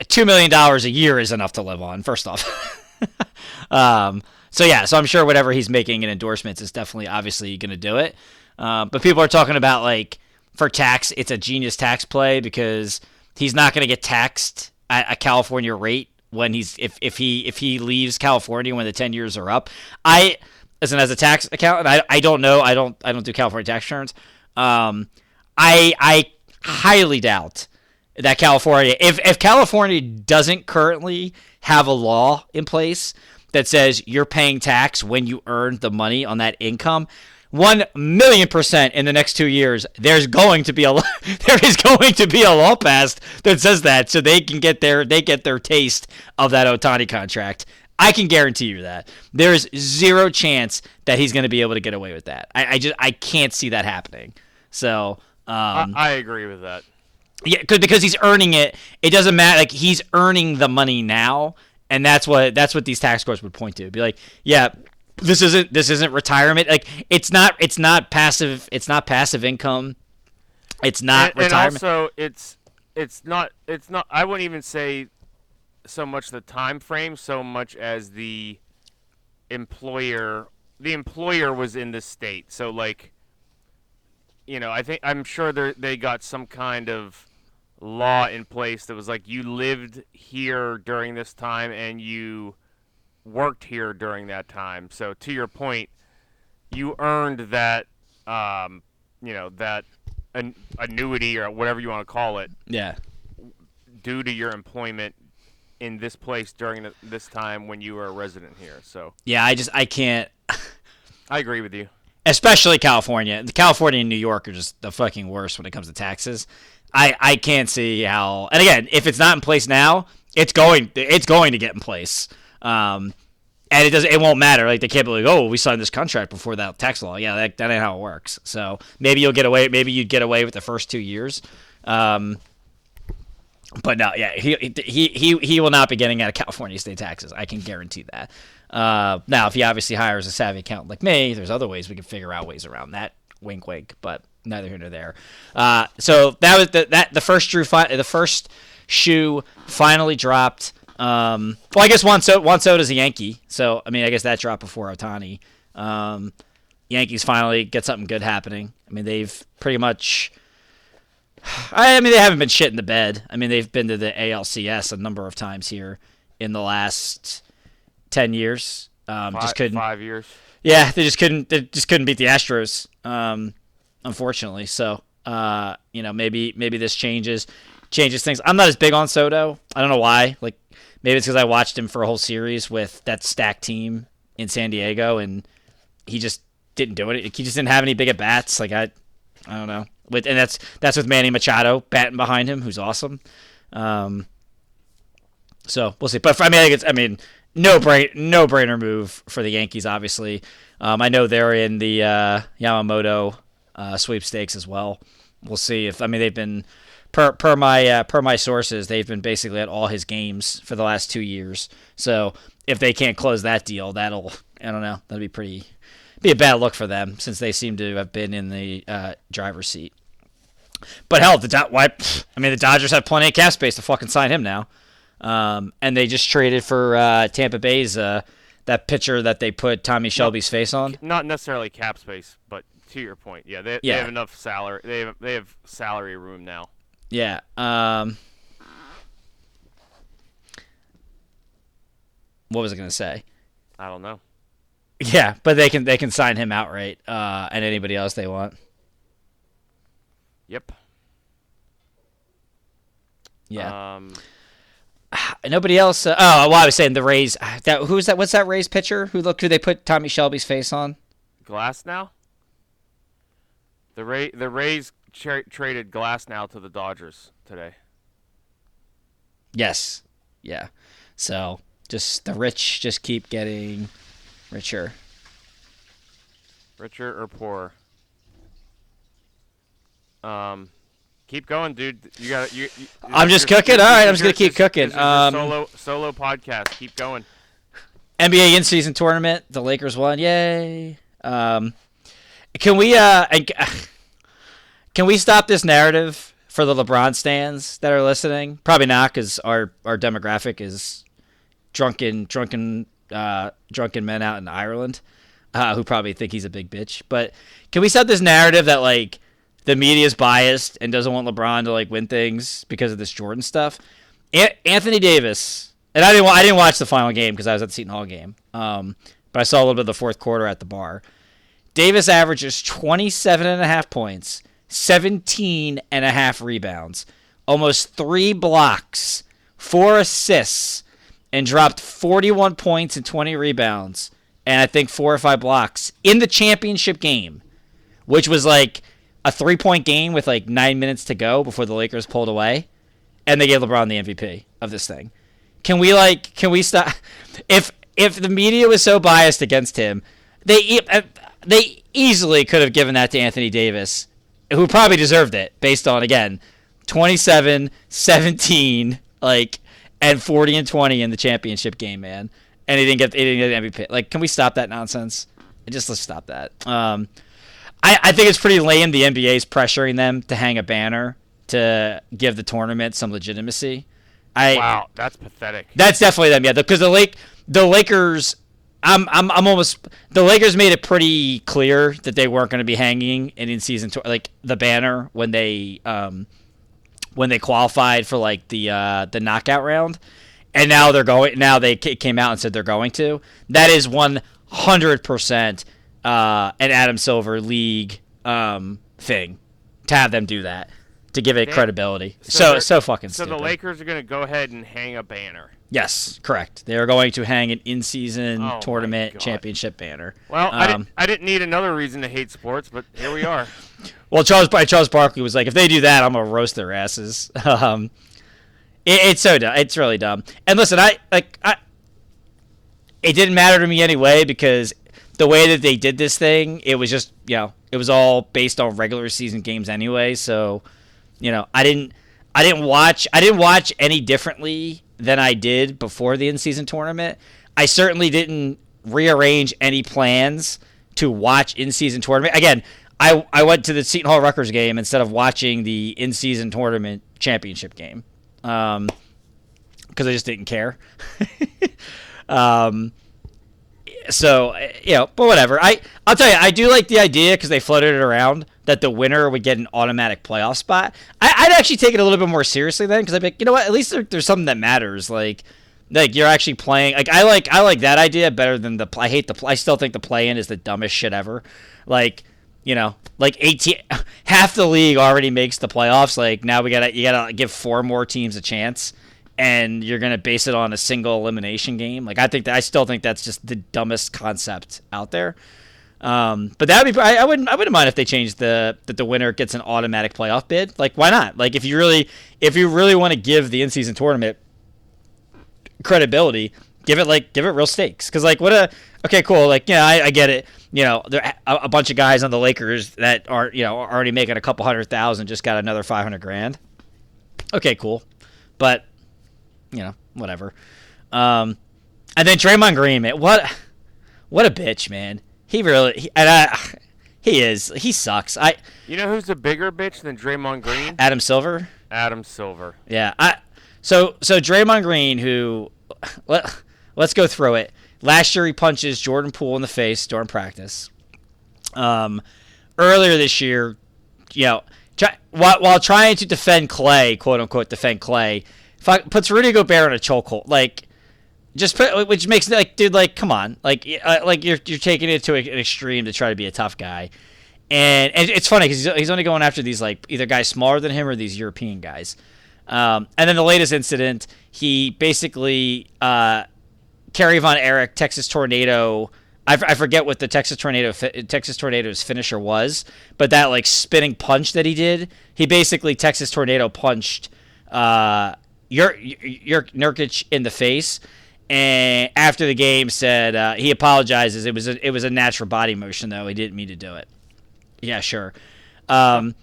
two million dollars a year is enough to live on. First off, um, so yeah, so I'm sure whatever he's making in endorsements is definitely obviously going to do it. Uh, but people are talking about like for tax, it's a genius tax play because he's not going to get taxed at a California rate when he's if, if he if he leaves California when the ten years are up. I as an as a tax accountant, I, I don't know. I don't I don't do California tax returns. Um, I I highly doubt that California if if California doesn't currently have a law in place that says you're paying tax when you earn the money on that income. One million percent in the next two years, there's going to be a law- there is going to be a law passed that says that, so they can get their they get their taste of that Ohtani contract. I can guarantee you that there's zero chance that he's going to be able to get away with that. I, I just I can't see that happening. So um, I, I agree with that. Yeah, because he's earning it. It doesn't matter. Like he's earning the money now, and that's what that's what these tax scores would point to. Be like, yeah, this isn't this isn't retirement. Like it's not it's not passive. It's not passive income. It's not and, and retirement. also, it's it's not it's not. I wouldn't even say so much the time frame, so much as the employer. The employer was in the state, so like, you know, I think I'm sure they they got some kind of law in place that was like you lived here during this time and you worked here during that time. So to your point, you earned that, um, you know, that an annuity or whatever you want to call it yeah. due to your employment in this place during the, this time when you were a resident here. So Yeah. I just I can't. I agree with you. especially California. California and New York are just the fucking worst when it comes to taxes. I I can't see how. And again, if it's not in place now, it's going it's going to get in place. Um, and it doesn't it won't matter. Like they can't be like, oh, we signed this contract before that tax law. Yeah, that, that ain't how it works. So maybe you'll get away. Maybe you'd get away with the first two years. Um, but no, yeah, he he he he will not be getting out of California state taxes. I can guarantee that. Uh, now, if he obviously hires a savvy accountant like me, there's other ways we can figure out ways around that. Wink, wink. But neither here nor there. Uh, so that was the that the first Drew fi- the first shoe finally dropped. Um, well, I guess Juan Soto, Juan Soto's a Yankee, so I mean, I guess that dropped before Ohtani. Um, Yankees finally get something good happening. I mean, they've pretty much. I mean, they haven't been shit in the bed. I mean, they've been to the ALCS a number of times here in the last ten years. Um, Five, just couldn't. Five years. Yeah, they just couldn't. They just couldn't beat the Astros. Um, unfortunately, so uh, you know, maybe maybe this changes changes things. I'm not as big on Soto. I don't know why. Like maybe it's because I watched him for a whole series with that stacked team in San Diego, and he just didn't do it. He just didn't have any big at bats. Like I, I don't know. With and that's that's with Manny Machado batting behind him, who's awesome. Um, so we'll see. But for, I mean, I, it's, I mean, no brain, no brainer move for the Yankees. Obviously, um, I know they're in the uh, Yamamoto uh, sweepstakes as well. We'll see if I mean they've been per per my uh, per my sources they've been basically at all his games for the last two years. So if they can't close that deal, that'll I don't know that'd be pretty be a bad look for them since they seem to have been in the uh, driver's seat. But hell, the Do- why? I mean, the Dodgers have plenty of cap space to fucking sign him now, um, and they just traded for uh, Tampa Bay's uh, that pitcher that they put Tommy Shelby's face on. Not necessarily cap space, but to your point, yeah, they, Yeah. they have enough salary. They have they have salary room now. Yeah. Um, what was I gonna say? I don't know. Yeah, but they can they can sign him outright, uh, and anybody else they want. Yep. Yeah. Um, Nobody else. Uh, oh, well, I was saying the Rays. ah, That who's that? What's that Rays pitcher? Who look who they put Tommy Shelby's face on? Glasnow. The Ray the Rays tra- traded Glasnow to the Dodgers today. Yes. Yeah. So just the rich just keep getting richer. Richer or poorer? Um, keep going, dude. You got you, you, I'm just your- cooking? All right, I'm just gonna keep this- cooking. This Um, solo solo podcast. Keep going. NBA in season tournament. The Lakers won. Yay. Um, can we uh and- can we stop this narrative for the LeBron stands that are listening? Probably not, because our our demographic is drunken drunken uh drunken men out in Ireland uh, who probably think he's a big bitch. But can we stop this narrative that like the media is biased and doesn't want LeBron to like win things because of this Jordan stuff? An- Anthony Davis, and I didn't I didn't watch the final game because I was at the Seton Hall game. Um, but I saw a little bit of the fourth quarter at the bar. Davis averages 27 and a half points, 17 and a half rebounds, almost 3 blocks, 4 assists and dropped 41 points and 20 rebounds and I think 4 or 5 blocks in the championship game, which was like a 3-point game with like 9 minutes to go before the Lakers pulled away and they gave LeBron the MVP of this thing. Can we like can we stop if if the media was so biased against him, they uh, they easily could have given that to Anthony Davis, who probably deserved it based on again 27 17 like and 40 and 20 in the championship game, man. And he didn't get he didn't get MVP. Like can we stop that nonsense? Just let's stop that. Um I, I think it's pretty lame the NBA's pressuring them to hang a banner to give the tournament some legitimacy. I Wow, that's pathetic. that's definitely them, yeah. Because the Lake, the Lakers, I'm, I'm, I'm almost. The Lakers made it pretty clear that they weren't going to be hanging an in season two, like the banner when they, um, when they qualified for like the uh, the knockout round, and now they're going. Now they ca- came out and said they're going to. That is one hundred percent uh, an Adam Silver league um, thing to have them do that to give it They- credibility. So they're- so fucking So stupid. the Lakers are gonna go ahead and hang a banner. Yes, correct. They are going to hang an in-season Oh tournament championship banner. Well, I, Um, didn't, I didn't need another reason to hate sports, but here we are. Well, Charles Charles Barkley was like, if they do that, I'm gonna roast their asses. Um, it, it's so dumb. It's really dumb. And listen, I like I. It didn't matter to me anyway because the way that they did this thing, it was just you know, it was all based on regular season games anyway. So, you know, I didn't, I didn't watch, I didn't watch any differently than I did before the in-season tournament. I certainly didn't rearrange any plans to watch in-season tournament. Again, I I went to the Seton Hall Rutgers game instead of watching the in-season tournament championship game, um, because I just didn't care. um, so uh, you know, but whatever. I I'll tell you, I do like the idea because they floated it around that the winner would get an automatic playoff spot. I, I'd actually take it a little bit more seriously then because I'd be like, you know what, at least there, there's something that matters. Like like you're actually playing. Like I like I like that idea better than the. I hate the. I still think the play in is the dumbest shit ever. Like you know, like 18 half the league already makes the playoffs. Like now we gotta you gotta give four more teams a chance, and you're gonna base it on a single elimination game. Like I think that I still think that's just the dumbest concept out there. Um, but that would be I, I wouldn't I wouldn't mind if they changed the that the winner gets an automatic playoff bid. Like why not? Like if you really if you really want to give the in season tournament credibility, give it like give it real stakes. Because like what a okay cool like yeah I, I get it. You know there a, a bunch of guys on the Lakers that aren't you know already making a couple hundred thousand just got another five hundred grand. Okay cool, but you know whatever. Um, and then Draymond Green man what what a bitch man. He really he, and I, he is he sucks. I You know who's a bigger bitch than Draymond Green? Adam Silver. Adam Silver. Yeah, I so so Draymond Green, who let let's go through it. Last year he punches Jordan Poole in the face during practice. Um, earlier this year, you know, try, while, while trying to defend Klay, quote unquote, defend Klay, fuck, puts Rudy Gobert in a chokehold. Like, just put, which makes like, dude, like, come on, like, uh, like you're you're taking it to an extreme to try to be a tough guy. And, and it's funny because he's, he's only going after these like either guys smaller than him or these European guys. Um, and then the latest incident, he basically uh, Kerry Von Erich, Texas Tornado. I, I forget what the Texas Tornado Texas Tornado's finisher was, but that like spinning punch that he did, he basically Texas Tornado punched uh, Yur- Yur- Nurkic in the face, and after the game said uh, he apologizes. It was a, it was a natural body motion though. He didn't mean to do it. Yeah, sure. Um,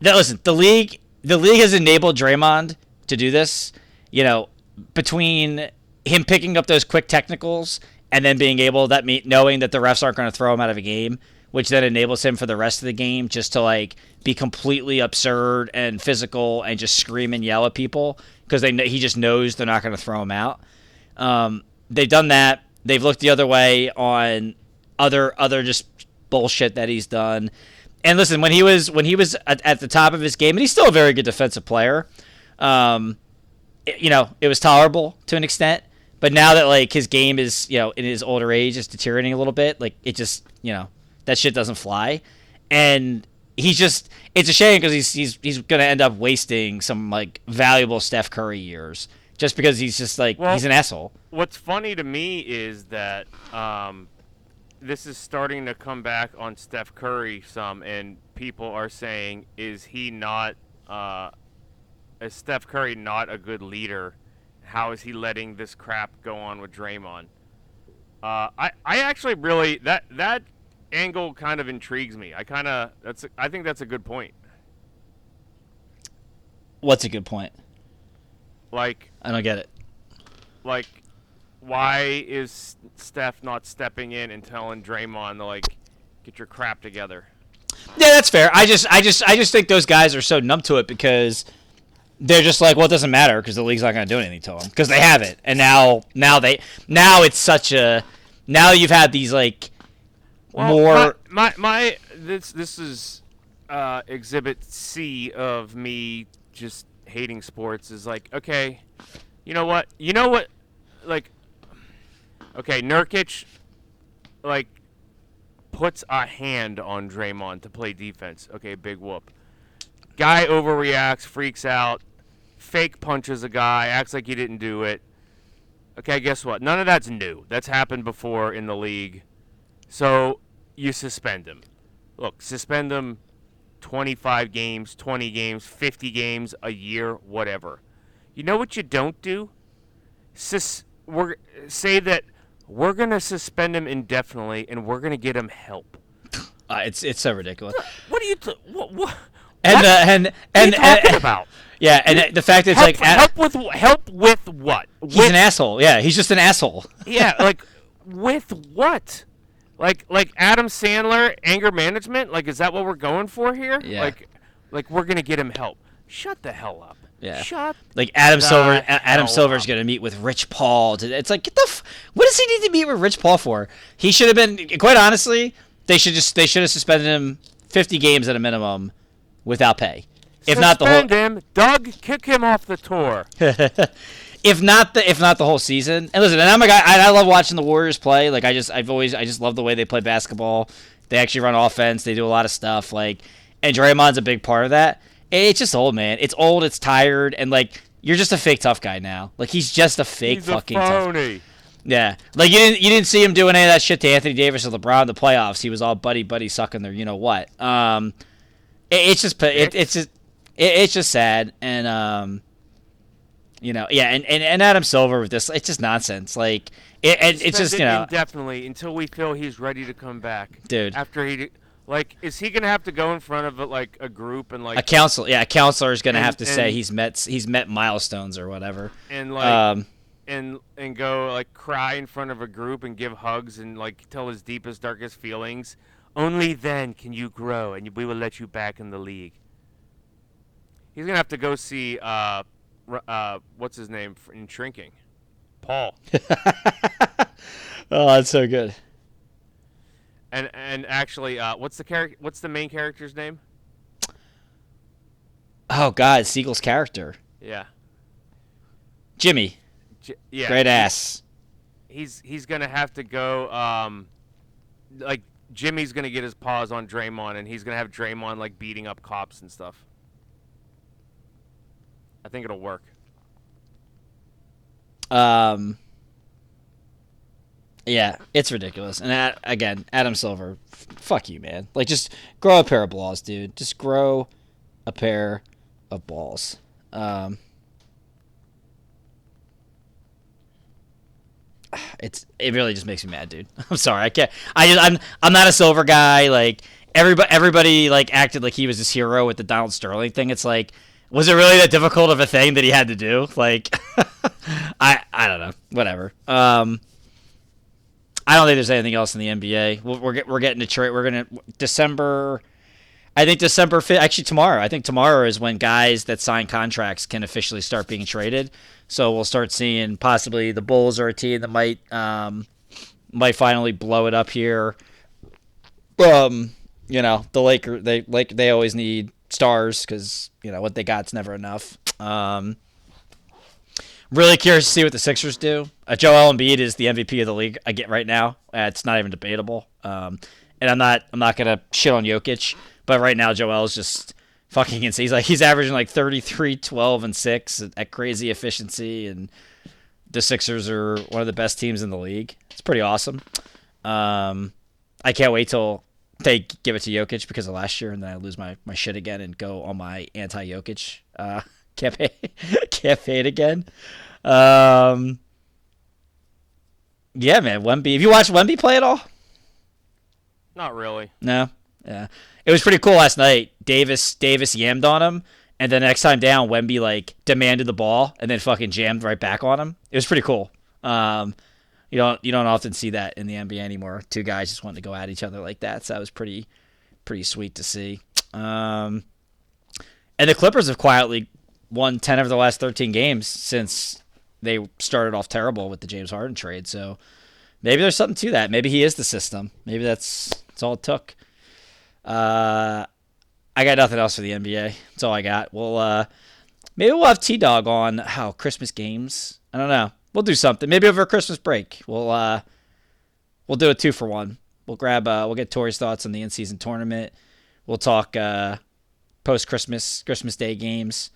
now listen, the league the league has enabled Draymond to do this. You know, between him picking up those quick technicals and then being able that me knowing that the refs aren't going to throw him out of a game, which then enables him for the rest of the game just to like be completely absurd and physical and just scream and yell at people because they he just knows they're not going to throw him out. Um, they've done that. They've looked the other way on other other just bullshit that he's done. And listen, when he was when he was at, at the top of his game, and he's still a very good defensive player. Um, it- you know, it was tolerable to an extent. But now that like his game is, you know, in his older age, is deteriorating a little bit. Like it just, you know, that shit doesn't fly. And he's just, it's a shame because he's he's he's gonna end up wasting some like valuable Steph Curry years just because he's just like Well- he's an asshole. What's funny to me is that um, this is starting to come back on Steph Curry some, and people are saying, is he not, uh, is Steph Curry not a good leader? How is he letting this crap go on with Draymond? Uh, I, I actually really that that angle kind of intrigues me. I kind of that's I think that's a good point. What's a good point? Like I don't get it. like why is Steph not stepping in and telling Draymond to like get your crap together? Yeah, that's fair. I just, I just, I just think those guys are so numb to it because they're just like, well, it doesn't matter because the league's not going to do anything to them because they have it, and now, now they, now it's such a, now you've had these like more. my, my my this this is uh, exhibit C of me just hating sports is like okay, you know what? You know what? Like okay, Nurkic like puts a hand on Draymond to play defense. Okay, big whoop. Guy overreacts, freaks out, fake punches a guy, acts like he didn't do it. Okay, guess what? None of that's new. That's happened before in the league. So you suspend him. Look, suspend him 25 games, 20 games, 50 games, a year, whatever. You know what you don't do? Sus- we're, say that we're going to suspend him indefinitely and we're going to get him help. Uh, it's it's so ridiculous. What are you t- what, what, And what uh, and are and, talking and- about? yeah, and the fact that it's Help, like help with help with what? he's an asshole. Yeah, he's just an asshole. yeah, like with what? Like like Adam Sandler anger management? Like is that what we're going for here? Yeah. Like like we're gonna get him help. Shut the hell up. Yeah. Shut. Like Adam Silver, Adam Silver's up. gonna meet with Rich Paul. To, it's like, get the. F- what does he need to meet with Rich Paul for? He should have been. Quite honestly, they should just they should have suspended him fifty games at a minimum, without pay. If not the whole, Suspend him, Doug. Kick him off the tour. if not the if not the whole season. And listen, and I'm a guy. I, I love watching the Warriors play. Like I just I've always I just love the way they play basketball. They actually run offense. They do a lot of stuff. Like and Draymond's a big part of that. It's just old, man. It's old. It's tired, and like you're just a fake tough guy now. Like he's just a fake He's a fucking tough. phony. Yeah, like you didn't you didn't see him doing any of that shit to Anthony Davis or LeBron in the playoffs. He was all buddy buddy sucking their you know what. Um, it, it's just it, it's just it, it's just sad and um, you know yeah and, and, and Adam Silver with this it's just nonsense like it, and it's just you know indefinitely until we feel he's ready to come back. Dude. After he, like, is he gonna have to go in front of like a group and like a council yeah a counselor is gonna And- have to say he's met he's met milestones or whatever. and like Um, and and go like cry in front of a group and give hugs and like tell his deepest darkest feelings. Only then can you grow, and we will let you back in the league. He's gonna have to go see uh, uh, what's his name in Shrinking, Paul. oh, that's so good. and and actually, uh, what's the character? What's the main character's name? Oh God, Segel's character Yeah, Jimmy, J- yeah. great ass. he's he's gonna have to go. Um, like Jimmy's gonna get his paws on Draymond, and he's gonna have Draymond like beating up cops and stuff. I think it'll work. Um, yeah, it's ridiculous. And that, again, Adam Silver, f- fuck you, man. Like, just grow a pair of balls, dude. Just grow a pair of balls. Um, it's it really just makes me mad, dude. I'm sorry, I can't. I just I'm I'm not a Silver guy. Like everybody everybody like acted like he was this hero with the Donald Sterling thing. It's like. Was it really that difficult of a thing that he had to do? Like, I I don't know. Whatever. Um, I don't think there's anything else in the NBA. We're we're, we're getting to trade. We're gonna December. I think December fifth. Actually, tomorrow. I think tomorrow is when guys that sign contracts can officially start being traded. So we'll start seeing possibly the Bulls are a team that might um, might finally blow it up here. Um, you know the Laker. They like they always need stars because you know what they got's never enough. Um, really curious to see what the Sixers do. Uh, Joel Embiid is the MVP of the league. I get right now. Uh, it's not even debatable. Um, and I'm not I'm not gonna shit on Jokic, but right now Joel is just fucking insane. He's like he's averaging like 33, 12, and six at crazy efficiency, and the Sixers are one of the best teams in the league. It's pretty awesome. Um, I can't wait till they give it to Jokic because of last year, and then I lose my, my shit again and go on my anti Jokic uh, campaign campaign again. Um, yeah, man, Wemby. Have you watched Wemby play at all? Not really. No. Yeah, it was pretty cool last night. Davis Davis yammed on him, and then next time down, Wemby like demanded the ball and then fucking jammed right back on him. It was pretty cool. Um, you don't you don't often see that in the NBA anymore. Two guys just wanting to go at each other like that. So that was pretty pretty sweet to see. Um, and the Clippers have quietly won ten of the last thirteen games since they started off terrible with the James Harden trade. So maybe there's something to that. Maybe he is the system. Maybe that's that's all it took. Uh, I got nothing else for the NBA. That's all I got. Well, uh, maybe we'll have T Dog on how Christmas games. I don't know. We'll do something. Maybe over Christmas break. We'll uh, we'll do a two for one. We'll grab. Uh, we'll get Tori's thoughts on the in season tournament. We'll talk uh, post Christmas Christmas Day games.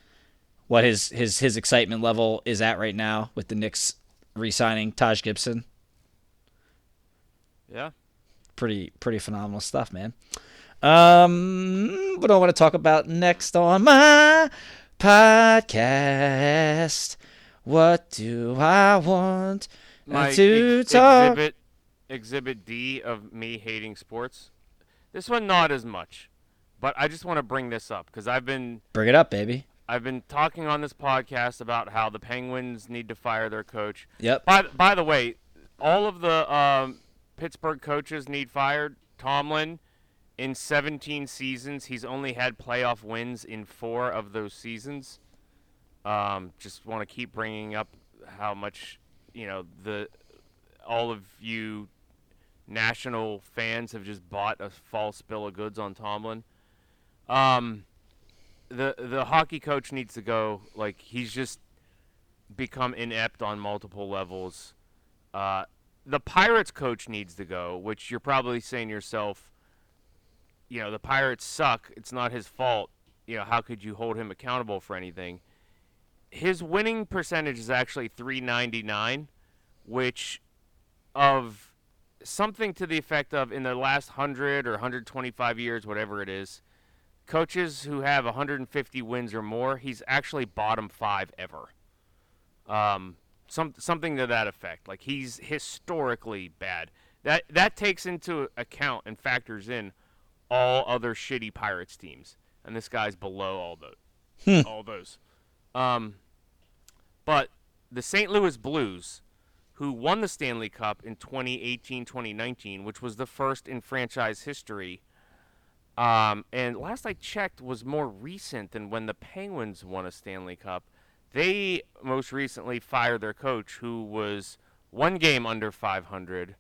What his his his excitement level is at right now with the Knicks re-signing Taj Gibson. Yeah. pretty pretty phenomenal stuff, man. Um, what do I want to talk about next on my podcast? What do I want My to ex- talk? exhibit exhibit D of me hating sports. This one not as much, but I just want to bring this up because I've been Bring it up, baby. I've been talking on this podcast about how the Penguins need to fire their coach. Yep. By by the way, all of the um, Pittsburgh coaches need fired. Tomlin, in 17 seasons, he's only had playoff wins in four of those seasons. Um, just want to keep bringing up how much you know the all of you national fans have just bought a false bill of goods on Tomlin. Um, the the hockey coach needs to go. Like he's just become inept on multiple levels. Uh, the Pirates coach needs to go, which you're probably saying to yourself, you know, the Pirates suck. It's not his fault. You know, how could you hold him accountable for anything? His winning percentage is actually 399, which of something to the effect of in the last 100 or 125 years, whatever it is, coaches who have 150 wins or more, he's actually bottom five ever. Um, some something to that effect. Like he's historically bad. That that takes into account and factors in all other shitty Pirates teams, and this guy's below all those. All those. Um, but the St. Louis Blues, who won the Stanley Cup in 2018-2019, which was the first in franchise history. Um, and last I checked was more recent than when the Penguins won a Stanley Cup. They most recently fired their coach, who was one game under 500.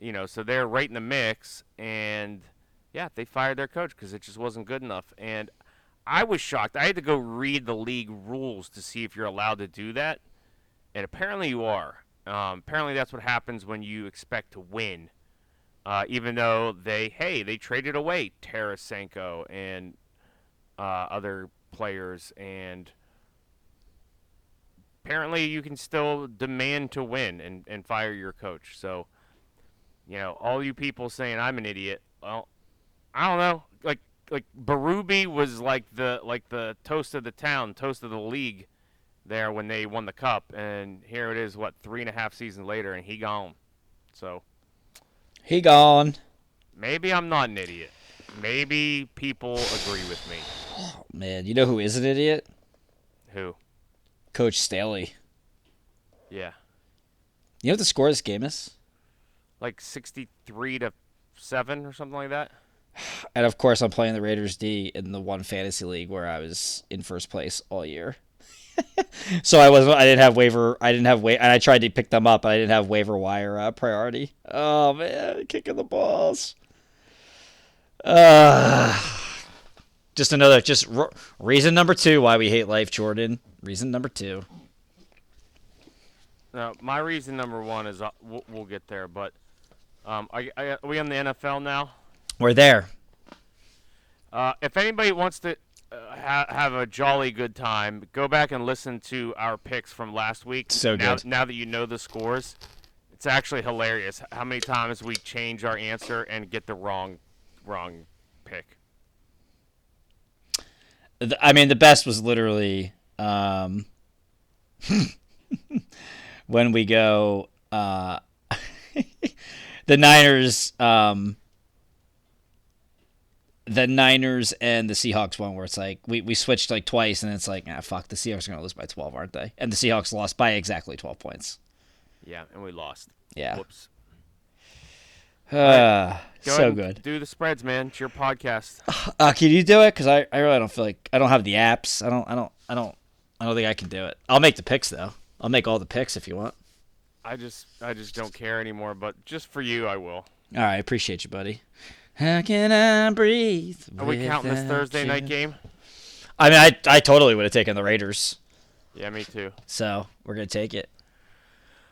You know, so they're right in the mix. And yeah, they fired their coach because it just wasn't good enough. And I was shocked. I had to go read the league rules to see if you're allowed to do that. And apparently you are. Um, apparently that's what happens when you expect to win. Uh, even though they, hey, they traded away Tarasenko and uh, other players, and apparently you can still demand to win and, and fire your coach. So, you know, all you people saying I'm an idiot, well, I don't know. Like Berube was like the like the toast of the town, toast of the league there when they won the cup, and here it is, what three and a half seasons later, and he gone. So He gone. maybe I'm not an idiot. Maybe people agree with me. Oh, Man, you know who is an idiot? Who? Coach Staley. Yeah, You know what the score of this game is? like 63 to seven or something like that. And of course, I'm playing the Raiders D in the one fantasy league where I was in first place all year. so I wasn't. I didn't have waiver. I didn't have wait. And I tried to pick them up, but I didn't have waiver wire uh, priority. Oh man, kicking the balls. Uh, just another. Just r- reason number two why we hate life, Jordan. Reason number two. Now, my reason number one is uh, we'll, we'll get there, but um, I, I, are we on the NFL now? We're there. Uh, if anybody wants to uh, ha- have a jolly good time, go back and listen to our picks from last week. So now, good. Now that you know the scores, it's actually hilarious how many times we change our answer and get the wrong, wrong pick. I mean, the best was literally um, when we go uh, the Niners, um, the Niners and the Seahawks one, where it's like we, we switched like twice, and it's like ah fuck, the Seahawks are gonna lose by twelve, aren't they? And the Seahawks lost by exactly twelve points. Yeah, and we lost. Yeah, Whoops. uh, Go so good. Do the spreads, man. It's your podcast. Uh, can you do it? Because I, I really don't feel like I don't have the apps. I don't I don't I don't I don't think I can do it. I'll make the picks though. I'll make all the picks if you want. I just, I just don't care anymore. But just for you, I will. All right, appreciate you, buddy. How can I breathe? Are we counting this without Thursday night game? I mean, I I totally would have taken the Raiders, Yeah, me too. so we're gonna take it.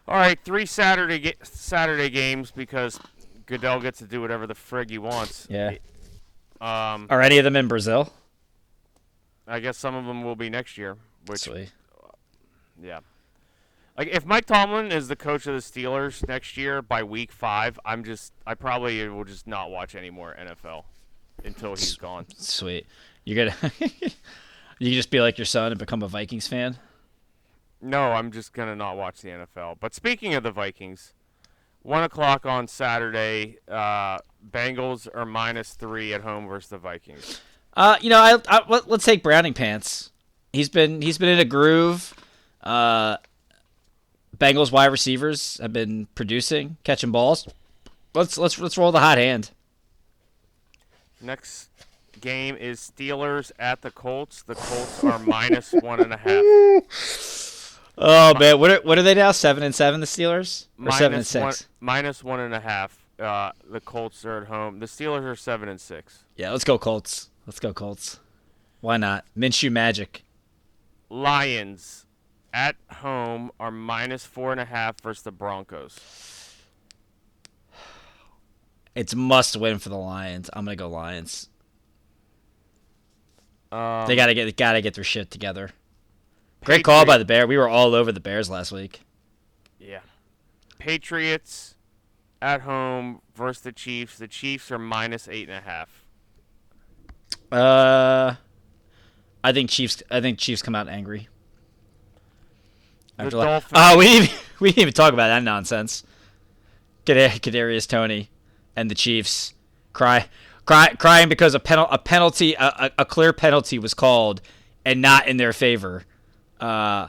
All right, three Saturday ga- Saturday games because Goodell gets to do whatever the frig he wants. Yeah. Um, Are any of them in Brazil? I guess some of them will be next year. Which, Sweet. yeah. Like if Mike Tomlin is the coach of the Steelers next year by week five, I'm just, I probably will just not watch any more NFL until he's gone. Sweet. You're gonna you just be like your son and become a Vikings fan. No, I'm just gonna not watch the NFL. But speaking of the Vikings, one o'clock on Saturday, uh, Bengals are minus three at home versus the Vikings. Uh, you know, I, I let, let's take Browning Pants. He's been he's been in a groove. Uh, Bengals wide receivers have been producing, catching balls. Let's let's let's roll the hot hand. Next game is Steelers at the Colts. The Colts are minus one and a half. Oh man, what are, what are they now? Seven and seven, the Steelers, or Minus seven and one, six? minus one and a half. Uh, the Colts are at home. The Steelers are seven and six. Yeah, let's go Colts. Let's go Colts. Why not? Minshew magic. Lions at home are minus four and a half versus the Broncos. It's must win for the Lions. I'm gonna go Lions. Um, They gotta get gotta get their shit together. Great call by the Bear. We were all over the Bears last week. Yeah. Patriots at home versus the Chiefs. The Chiefs are minus eight and a half. Uh, I think Chiefs. I think Chiefs come out angry. The After Dolphins- oh, we didn't even, we didn't even talk about that nonsense. Kadar- Kadarius Toney and the Chiefs cry, cry, crying because a penal a penalty a, a, clear penalty was called and not in their favor. Uh,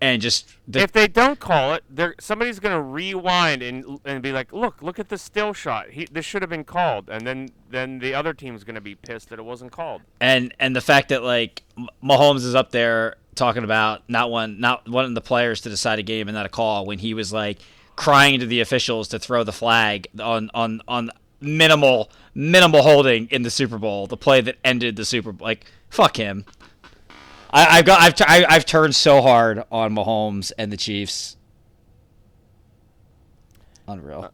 and just the, if they don't call it, they're, somebody's gonna rewind and and be like, "Look, look at the still shot. He, this should have been called." And then then the other team's gonna be pissed that it wasn't called. and and the fact that like Mahomes is up there talking about not one not wanting the players to decide a game and not a call when he was like crying to the officials to throw the flag on on on minimal minimal holding in the Super Bowl, the play that ended the Super Bowl. Like fuck him. I, I've got I've I've turned so hard on Mahomes and the Chiefs. Unreal. Uh,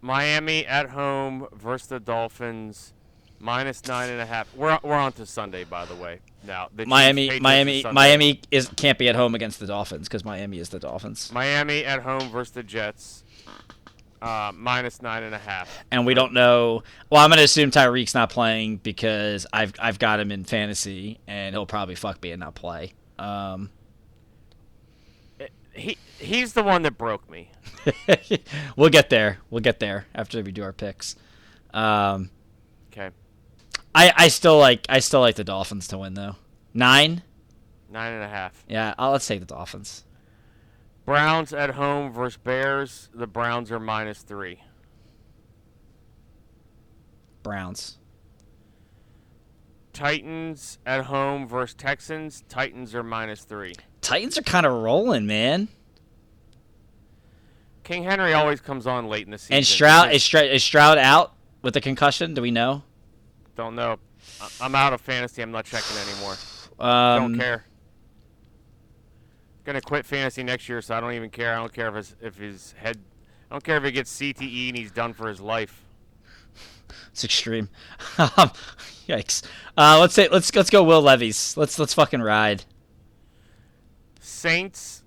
Miami at home versus the Dolphins, minus nine and a half. We're we're on to Sunday, by the way. Now the Miami Patriots Miami. Miami is can't be at home against the Dolphins because Miami is the Dolphins. Miami at home versus the Jets, uh, minus nine and a half. and we don't know. Well, I'm gonna assume Tyreek's not playing because I've I've got him in fantasy, and he'll probably fuck me and not play. Um, He he's the one that broke me. we'll get there. We'll get there after we do our picks. Um, Okay, I I still like I still like the Dolphins to win though. Nine. nine and a half. Yeah, I'll, let's take the Dolphins. Browns at home versus Bears. The Browns are minus three. Browns. Titans at home versus Texans. Titans are minus three. Titans are kind of rolling, man. King Henry always comes on late in the season. And Stroud is, Stroud is Stroud out with the concussion. Do we know? Don't know. I- I'm out of fantasy. I'm not checking anymore. Um, don't care. Gonna quit fantasy next year, so I don't even care. I don't care if his if his head. I don't care if he gets CTE and he's done for his life. It's extreme. Yikes. Uh, let's say let's let's go Will Levis. Let's let's fucking ride. Saints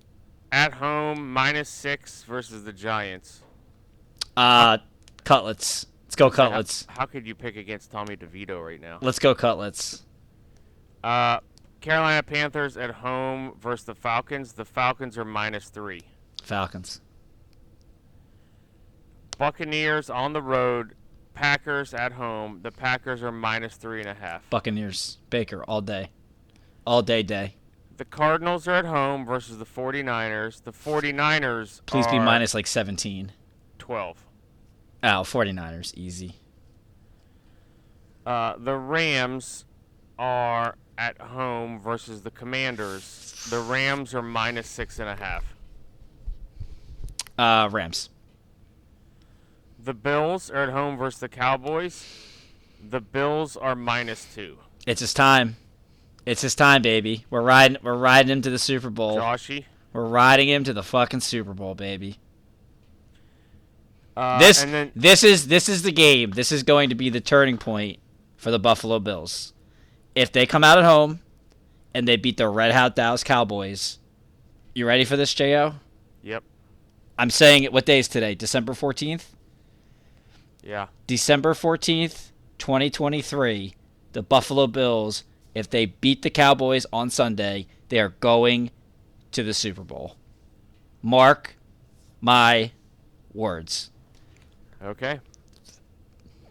at home minus six versus the Giants. Uh, cutlets. Let's go cutlets. how could you pick against Tommy DeVito right now? Let's go cutlets. Uh, Carolina Panthers at home versus the Falcons. The Falcons are minus three. Falcons. Buccaneers on the road. Packers at home. The Packers are minus three and a half. Buccaneers. Baker all day. All day day. The Cardinals are at home versus the 49ers. The 49ers Please be minus like 17. 12. Oh, 49ers. Easy. Uh, the Rams are at home versus the Commanders. The Rams are minus six and a half. Uh, Rams. The Bills are at home versus the Cowboys. The Bills are minus two. It's his time. It's his time, baby. We're riding. We're riding him to the Super Bowl. Joshy. We're riding him to the fucking Super Bowl, baby. Uh, this then this is this is the game. This is going to be the turning point for the Buffalo Bills. If they come out at home and they beat the Red Hot Dallas Cowboys, you ready for this, Jo? yep, I'm saying it. What day is today? December fourteenth. yeah. December fourteenth, twenty twenty three. The Buffalo Bills, if they beat the Cowboys on Sunday, they are going to the Super Bowl. Mark my words. Okay.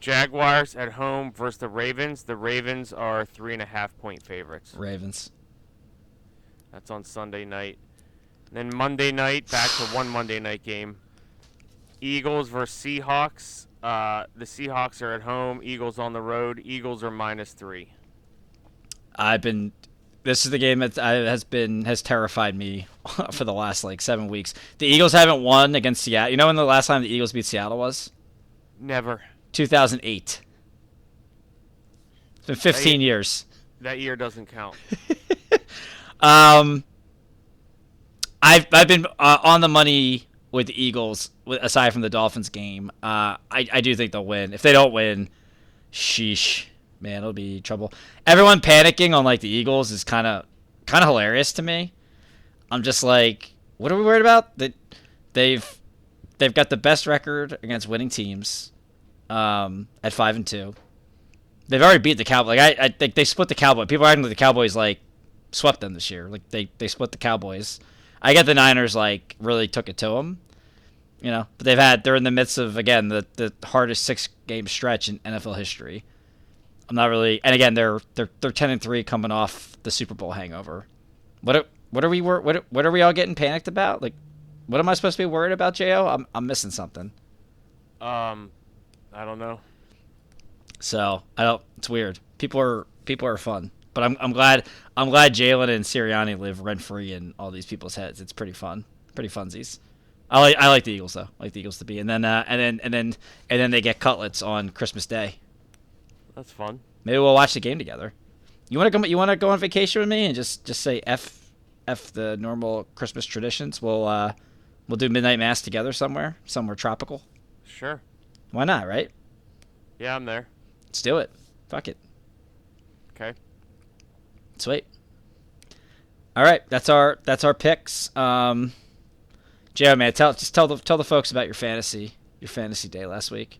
Jaguars at home versus the Ravens. The Ravens are three and a half point favorites. Ravens. That's on Sunday night. And then Monday night, back to one Monday night game. Eagles versus Seahawks. Uh, the Seahawks are at home. Eagles on the road. Eagles are minus three. I've been. This is the game that has been has terrified me for the last like seven weeks. The Eagles haven't won against Seattle. You know when the last time the Eagles beat Seattle was? Never. 2008. It's been 15 years. That year doesn't count. Um, I've I've been uh, on the money with the Eagles. Aside from the Dolphins game, uh, I I do think they'll win. If they don't win, sheesh, man, it'll be trouble. Everyone panicking on like the Eagles is kind of kind of hilarious to me. I'm just like, what are we worried about? That they've they've got the best record against winning teams, um, at five and two. They've already beat the Cowboys. Like I, I think they split the Cowboys. People are acting like the Cowboys like swept them this year. Like they they split the Cowboys. I get the Niners like really took it to them, you know. But they've had they're in the midst of again the the hardest six game stretch in NFL history. I'm not really, and again they're they're they're ten and three coming off the Super Bowl hangover. What are, what are we what what are we all getting panicked about? Like, what am I supposed to be worried about, Jo? I'm I'm missing something. Um, I don't know. So I don't. It's weird. People are people are fun, but I'm I'm glad I'm glad Jalen and Sirianni live rent free in all these people's heads. It's pretty fun, pretty funsies. I like I like the Eagles though. I like the Eagles to be, and then uh, and then and then and then they get cutlets on Christmas Day. That's fun. Maybe we'll watch the game together. You want to go? You want to go on vacation with me and just just say f f the normal Christmas traditions? We'll uh, we'll do midnight mass together somewhere, somewhere tropical. Sure. Why not? Right? Yeah, I'm there. Let's do it. Fuck it. Okay. Sweet. All right, that's our that's our picks. Um, Joe, man, tell just tell the tell the folks about your fantasy your fantasy day last week.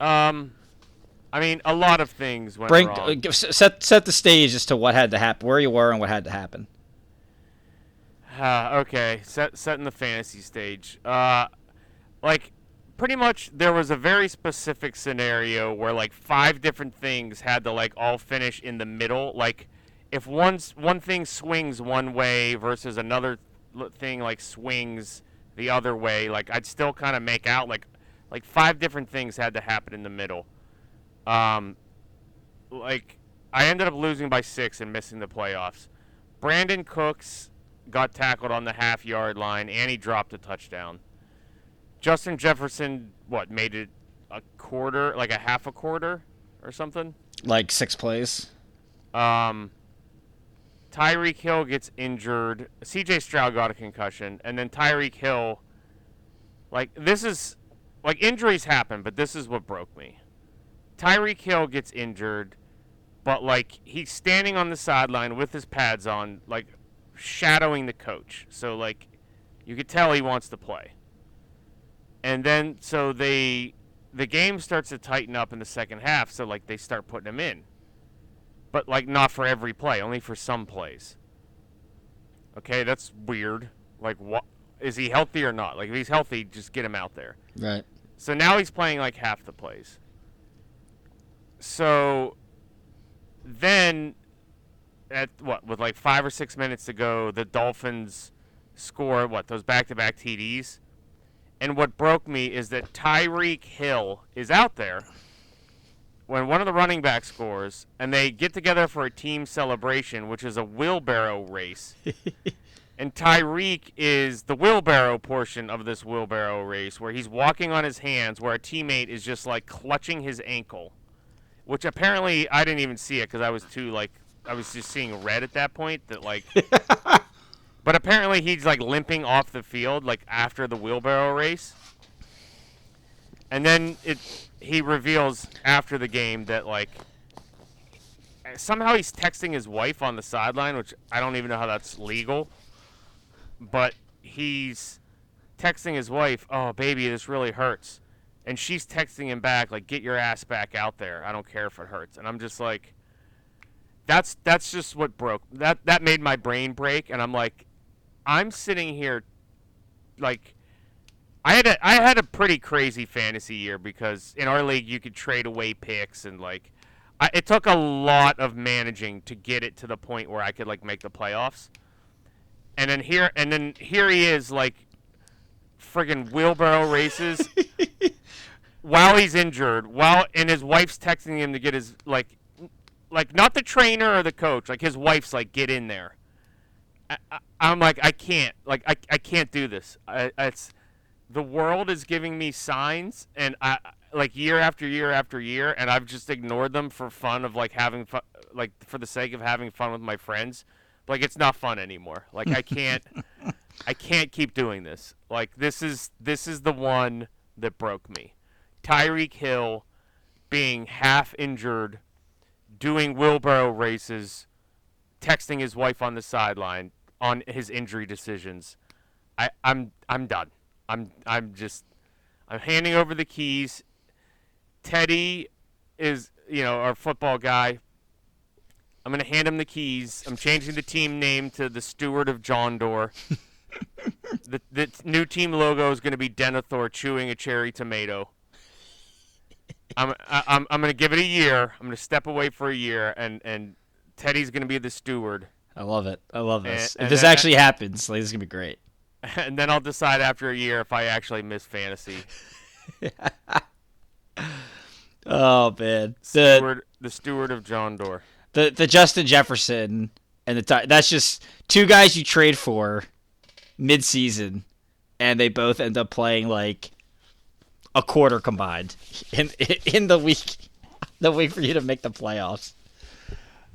Um, I mean, a lot of things went Bring wrong. uh, set set the stage as to what had to happen, where you were, and what had to happen. Uh, okay, set setting the fantasy stage. Uh, like pretty much there was a very specific scenario where like five different things had to like all finish in the middle. Like if one one thing swings one way versus another thing like swings the other way, like I'd still kind of make out like like five different things had to happen in the middle. Um, like I ended up losing by six and missing the playoffs. Brandin Cooks got tackled on the half yard line and he dropped a touchdown. Justin Jefferson, what, made it a quarter, like a half a quarter or something? Like six plays. Um, Tyreek Hill gets injured. CJ Stroud got a concussion. And then Tyreek Hill, like, this is, like, injuries happen, but this is what broke me. Tyreek Hill gets injured, but, like, he's standing on the sideline with his pads on, like, shadowing the coach. So, like, you could tell he wants to play. And then, so they, the game starts to tighten up in the second half, so, like, they start putting him in but like not for every play, only for some plays. Okay, that's weird. Like, what is he healthy or not? Like, if he's healthy, just get him out there. Right. So now he's playing like half the plays. So then, at what with like five or six minutes to go, the Dolphins score what those back-to-back TDs. And what broke me is that Tyreek Hill is out there when one of the running backs scores, and they get together for a team celebration, which is a wheelbarrow race. and Tyreek is the wheelbarrow portion of this wheelbarrow race, where he's walking on his hands, where a teammate is just like clutching his ankle, which apparently I didn't even see it because I was too like I was just seeing red at that point. That like. But apparently he's like limping off the field like after the wheelbarrow race. And then it he reveals after the game that like somehow he's texting his wife on the sideline, which I don't even know how that's legal. But he's texting his wife, "Oh baby, this really hurts." And she's texting him back like, "Get your ass back out there. I don't care if it hurts." And I'm just like that's that's just what broke. That that made my brain break and I'm like I'm sitting here like I had a I had a pretty crazy fantasy year because in our league you could trade away picks and like I, it took a lot of managing to get it to the point where I could like make the playoffs. And then here and then here he is like friggin' wheelbarrow races while he's injured, while and his wife's texting him to get his like like not the trainer or the coach, like his wife's like get in there. I, I'm like I can't like I, I can't do this. I, it's the world is giving me signs and I like year after year after year and I've just ignored them for fun of like having fun like for the sake of having fun with my friends. Like it's not fun anymore. Like I can't I can't keep doing this. Like this is this is the one that broke me. Tyreek Hill being half injured, doing wheelbarrow races, texting his wife on the sideline on his injury decisions. I, I'm I'm done. I'm I'm just I'm handing over the keys. Teddy is you know our football guy. I'm gonna hand him the keys. I'm changing the team name to the Steward of Gondor. the the new team logo is gonna be Denethor chewing a cherry tomato. I'm I, I'm I'm gonna give it a year. I'm gonna step away for a year, and and Teddy's gonna be the steward, I love it. I love this. And- if this then- actually happens, like this is gonna be great. and then I'll decide after a year if I actually miss fantasy. Oh man, the Steward, the steward of Gondor. the the Justin Jefferson and the that's just two guys you trade for mid season, and they both end up playing like a quarter combined in in the week the week for you to make the playoffs.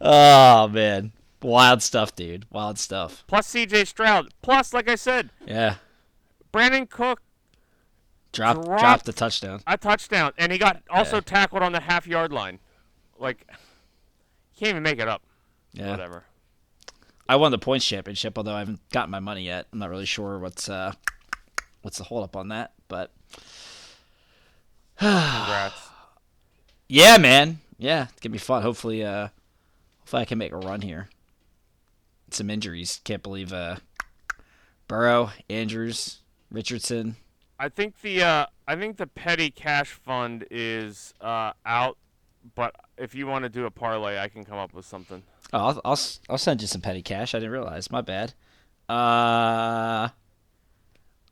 Oh man, wild stuff, dude. Wild stuff. Plus C.J. Stroud. Plus, like I said, Yeah, Brandin Cook drop Dropped- drop the touchdown. a touchdown, and he got also Yeah. tackled on the half yard line. Like, you can't even make it up. Yeah, Whatever. I won the points championship, although I haven't gotten my money yet. I'm not really sure what's uh what's the hold up on that, but Congrats. yeah, man, yeah, it's gonna be fun. Hopefully, uh, hopefully I can make a run here. Some injuries, can't believe uh, Burrow, Andrews, Richardson. I think the uh, I think the petty cash fund is uh, out, but if you want to do a parlay, I can come up with something. Oh, I'll, I'll I'll send you some petty cash. I didn't realize. My bad. Uh,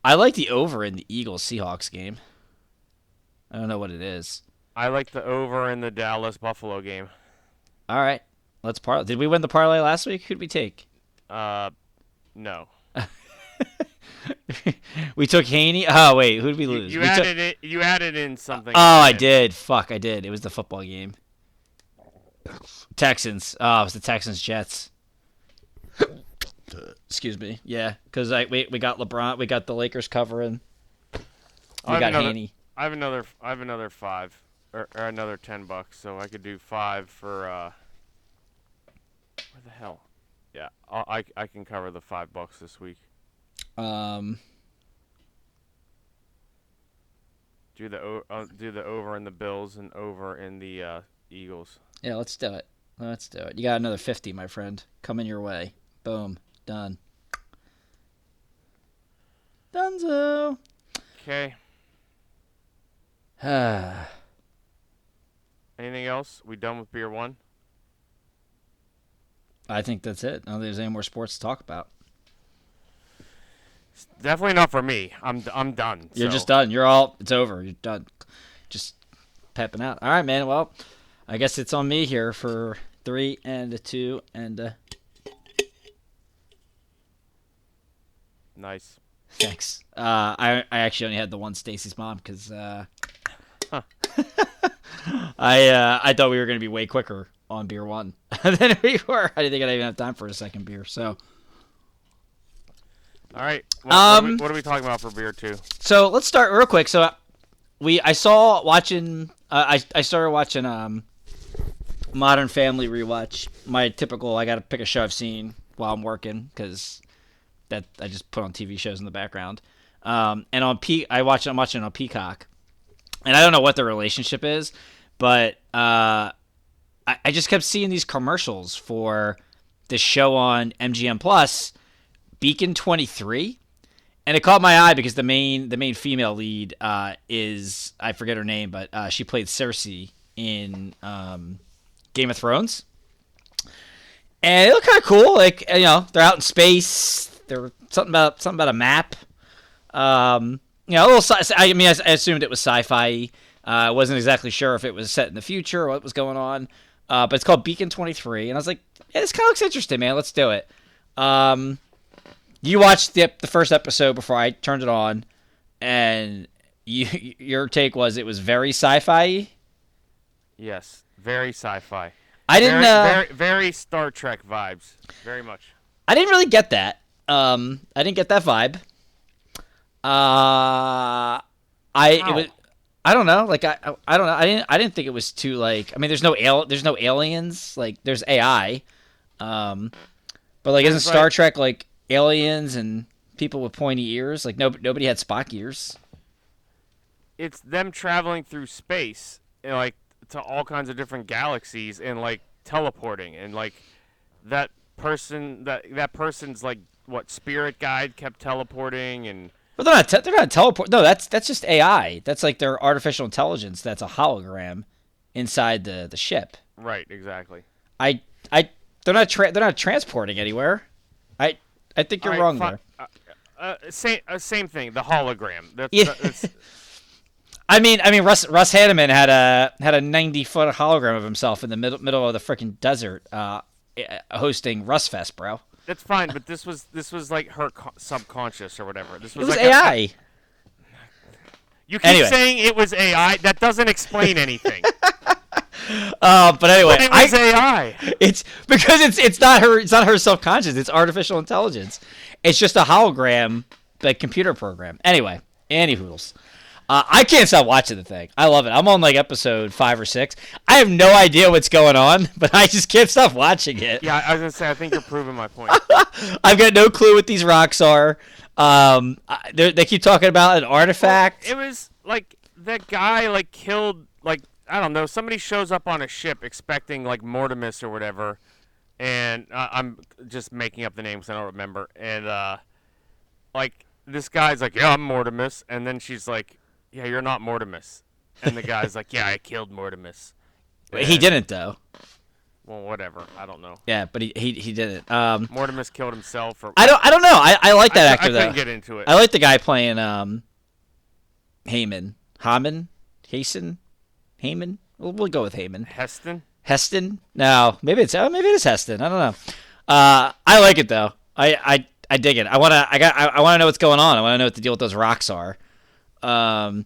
I like the over in the Eagles Seahawks game. I don't know what it is. I like the over in the Dallas Buffalo game. All right, let's parlay. Did we win the parlay last week? Who'd we take? Uh, no. we took Haney. Oh wait, who did we lose? you We took- added it. You added in something. Oh, I did. Fuck, I did. It was the football game. Texans. Oh, it was the Texans Jets. Excuse me. Yeah, because I we, we got LeBron. We got the Lakers covering. I We have got another- Haney. I have another. I have another five, or, or another ten bucks. So I could do five for. uh Where the hell? Yeah, I I can cover the five bucks this week. Um, Do the uh, do the over in the Bills and over in the uh, Eagles. yeah, let's do it. Let's do it. You got another fifty, my friend, coming your way. Boom, done. Dunzo. Okay. Anything else? We done with beer one? Think that's it. I don't think there's any more sports to talk about. Definitely not for me. I'm I'm done. You're so- just done. You're all. It's over. You're done. Just pepping out. All right, man. Well, I guess it's on me here for three and a two and a nice. thanks. Uh, I I actually only had the one Stacy's mom because uh, I uh, I thought we were gonna be way quicker on beer one than we were. I didn't think I'd even have time for a second beer. So All right. What, what, are we, Um, what are we talking about for beer two? So let's start real quick. So we I saw watching uh, I I started watching um Modern Family rewatch. My typical I got to pick a show I've seen while I'm working because that I just put on TV shows in the background. Um, and on Pe I watch I'm watching on Peacock, and I don't know what the relationship is, but uh, I, I just kept seeing these commercials for this show on MGM Plus, Beacon Twenty Three and it caught my eye because the main the main female lead uh, is I forget her name, but uh, she played Cersei in um, Game of Thrones, and it looked kind of cool. Like you know, they're out in space. There something about something about a map. Um, you know, a little. Sci- I mean, I, I assumed it was sci-fi. Uh, I wasn't exactly sure if it was set in the future or what was going on. Uh, but it's called Beacon Twenty Three, and I was like, yeah, this kind of looks interesting, man. Let's do it. Um, you watched the the first episode before I turned it on, and you your take was it was very sci-fi. Yes. Very sci-fi. I didn't. Very, uh, very, very Star Trek vibes. Very much. I didn't really get that. Um, I didn't get that vibe. Uh, I it was. I don't know. Like I, I, I don't know. I didn't. I didn't think it was too like. I mean, there's no al- There's no aliens. Like there's AI. Um, but like, isn't Right. Star Trek like aliens and people with pointy ears? Like no, nobody had Spock ears. It's them traveling through space, and, like to all kinds of different galaxies, and like teleporting, and like that person that that person's like what spirit guide kept teleporting, and But they're not. Te- they're not teleport. No, that's that's just AI. That's like their artificial intelligence. That's a hologram inside the the ship. right, exactly. I I they're not tra- they're not transporting anywhere. I I think you're right, wrong fi- there. Uh, uh, same, uh, same thing. The hologram. That's, Yeah. that's I mean I mean Russ Russ Hanneman had a had a 90 foot hologram of himself in the middle middle of the freaking desert, uh, eh, hosting RussFest, bro. That's fine. But this was this was like her co- subconscious or whatever. This It was, was like a- AI. you keep Anyway. saying it was AI. That doesn't explain anything. Uh, but anyway, it I, was AI. it's because it's it's not her it's not her self conscious. It's artificial intelligence. It's just a hologram, like computer program. Anyway, any hoodles. Uh, I can't stop watching the thing. I love it. I'm on like episode five or six. I have no idea what's going on, but I just can't stop watching it. Yeah, I was gonna say. I think you're proving my point. I've got no clue what these rocks are. Um, they they keep talking about an artifact. It was like that guy like killed like I don't know. Somebody shows up on a ship expecting like Mortimus or whatever, and uh, I'm just making up the names I don't remember. And uh, like this guy's like, yeah, I'm Mortimus, and then she's like, yeah, you're not Mortimus, and the guy's like, yeah, I killed Mortimus. he didn't though. Well, whatever. I don't know. Yeah, but he he, he didn't. Um, Mortimus killed himself, or I don't I don't know. I, I like that I, actor I though. couldn't get into it. I like the guy playing um Heyman. Haman? Hasten? Heyman? We'll, we'll go with Heyman. Heston. Heston? No, maybe it's oh, maybe it is Heston. I don't know. Uh, I like it though. I I, I dig it. I wanna I got I, I wanna know what's going on. I wanna know what the deal with those rocks are. Um,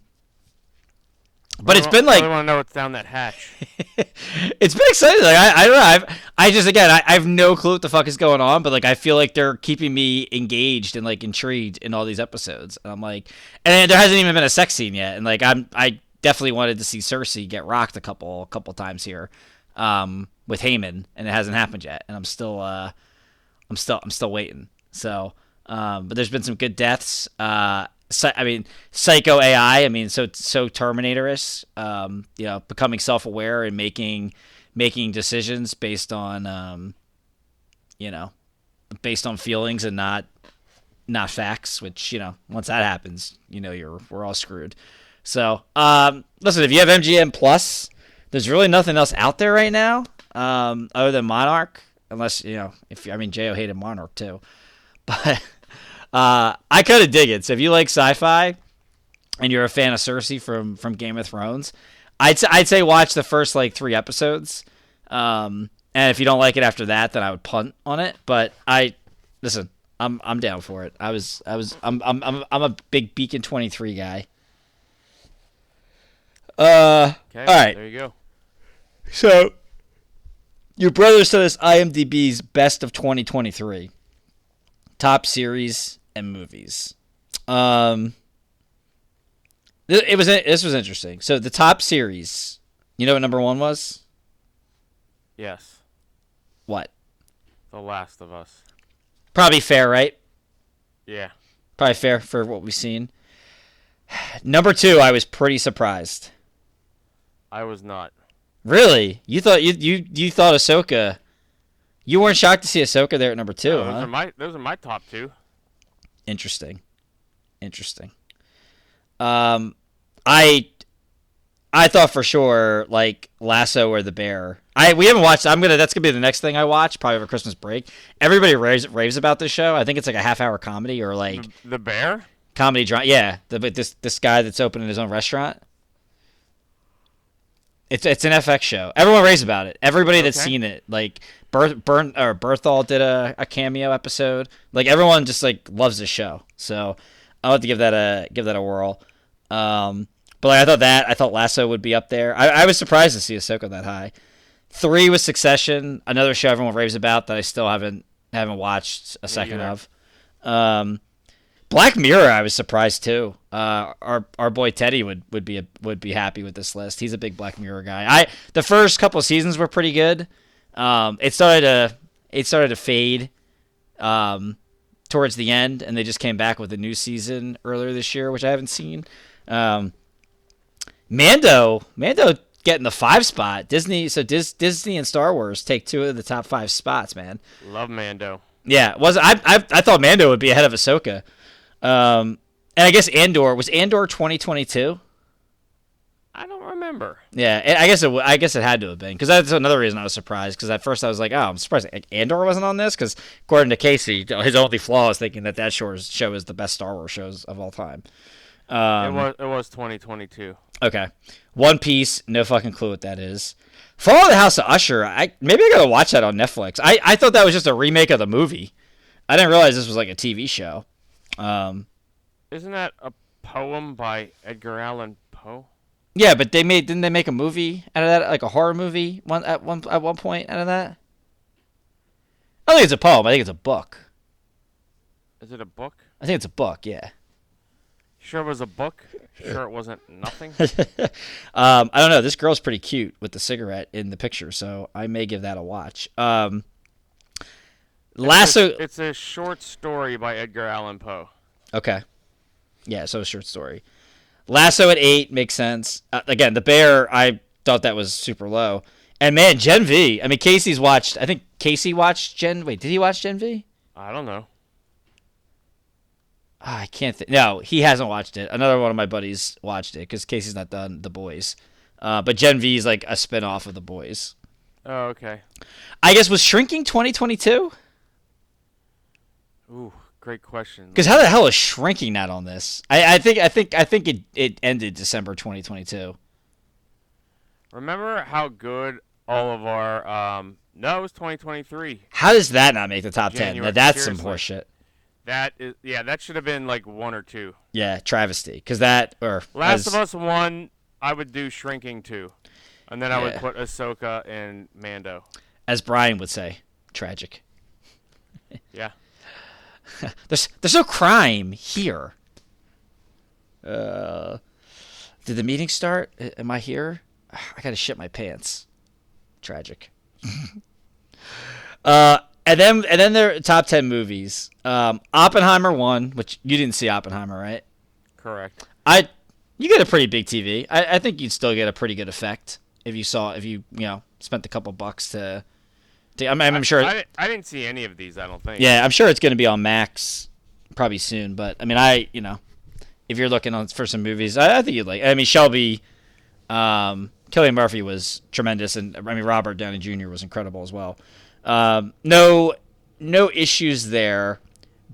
but it's been like I want to know what's down that hatch. it's been exciting. Like I, I don't know. I've, I just again, I, I have no clue what the fuck is going on, but like I feel like they're keeping me engaged and like intrigued in all these episodes. And I'm like, and there hasn't even been a sex scene yet. And like I'm, I definitely wanted to see Cersei get rocked a couple, a couple times here, um, with Heyman, and it hasn't happened yet. And I'm still, uh, I'm still, I'm still waiting. So, um, but there's been some good deaths. Uh, I mean, Psycho AI. I mean, so so Terminatorous. Um, you know, becoming self-aware and making making decisions based on, um, you know, based on feelings and not not facts. Which you know, once that happens, you know, you're we're all screwed. So, um, listen, if you have MGM Plus, there's really nothing else out there right now um, other than Monarch, unless you know, if I mean, Jo hated Monarch too, but. Uh, I kind of dig it. So if you like sci-fi and you're a fan of Cersei from from Game of Thrones, I'd I'd say watch the first like three episodes. Um, and if you don't like it after that, then I would punt on it. But I listen, I'm I'm down for it. I was I was I'm I'm I'm, I'm a big Beacon 23 guy. Uh, Okay. all right. There you go. So, your brother said us IMDb's best of 2023, top series and movies. Um, it was this was interesting. So the top series, you know what number one was? Yes. What? The Last of Us. Probably fair, right? Yeah. Probably fair for what we've seen. Number two, I was pretty surprised. I was not. Really? You thought you you you thought Ahsoka? You weren't shocked to see Ahsoka there at number two, those huh? are my those are my top two. Interesting. Interesting. Um, I I thought for sure like Lasso or The Bear. I we haven't watched. I'm gonna. That's gonna be the next thing I watch probably over Christmas break. Everybody raves raves about this show. I think it's like a half hour comedy or like The, the Bear. comedy drama. Yeah, the, but this this guy that's opening his own restaurant. It's it's an FX show. Everyone raves about it. Everybody that's Okay. seen it, like Berth, Burn or Berthal did a, a cameo episode. Like everyone just like loves the show. So I'll have to give that a give that a whirl. Um, but like, I thought that I thought Lasso would be up there. I, I was surprised to see Ahsoka that high. Three was Succession, another show everyone raves about that I still haven't haven't watched a second either. of. Um, Black Mirror, I was surprised too. Uh, our our boy Teddy would, would be a, would be happy with this list. He's a big Black Mirror guy. I the first couple seasons were pretty good. Um, it started to it started to fade um, towards the end, and they just came back with a new season earlier this year, which I haven't seen. Um, Mando, Mando getting the five spot. Disney, so Dis, Disney and Star Wars take two of the top five spots, man. Love Mando. Yeah, was I, I I thought Mando would be ahead of Ahsoka. Um, and I guess Andor was Andor 2022. I don't remember. Yeah, and I guess it w- I guess it had to have been because that's another reason I was surprised because at first I was like, oh, I'm surprised Andor wasn't on this because according to Casey, his only flaw is thinking that that show show is the best Star Wars shows of all time. Um, it was it was 2022. Okay. One Piece, no fucking clue what that is. Fall of the House of Usher, I maybe I gotta watch that on Netflix. I, I thought that was just a remake of the movie. I didn't realize this was like a TV show. Um, Isn't that a poem by Edgar Allan Poe? Yeah, but they made didn't they make a movie out of that, like a horror movie one at one at one point out of that? I don't think it's a poem. I think it's a book. Is it a book? I think it's a book. Yeah. Sure, it was a book. Sure, it wasn't nothing. um, I don't know. This girl's pretty cute with the cigarette in the picture, so I may give that a watch. Um, Lasso. It's, it's a short story by Edgar Allan Poe. Okay. Yeah, so a short story. Lasso at eight makes sense. Uh, again, the bear, I thought that was super low. And man, Gen V. I mean, Casey's watched. I think Casey watched Gen. Wait, did he watch Gen V? I don't know. Ah, I can't. Th- no, he hasn't watched it. Another one of my buddies watched it because Casey's not done The Boys. Uh, but Gen V is like a spin off of The Boys. Oh, okay. I guess was Shrinking 2022? Ooh, great question. Because how the hell is Shrinking not on this? I, I think I think I think it, it ended December 2022. Remember how good all of our um no, it was 2023. How does that not make the top ten? January, Now that's some seriously. horseshit. That is yeah, that should have been like one or two. Yeah, travesty. Because that or Last as- of Us one, I would do Shrinking two, and then I would put Ahsoka and Mando. as Brian would say, tragic. Yeah. There's there's no crime here. Uh, did the meeting start? Am I here? I gotta shit my pants. Tragic. uh, and then and then their top ten movies. Um, Oppenheimer one, which you didn't see Oppenheimer, right? Correct. I you get a pretty big TV. I, I think you'd still get a pretty good effect if you saw if you you know spent a couple bucks to. I'm, I'm sure. I, didn't- I didn't see any of these. I don't think. Yeah, I'm sure it's going to be on Max probably soon. But I mean, I you know, if you're looking on for some movies, I, I think you'd like. I mean, Shelby, um, Cillian Murphy was tremendous, and I mean Robert Downey Jr. was incredible as well. Um, no, no issues there.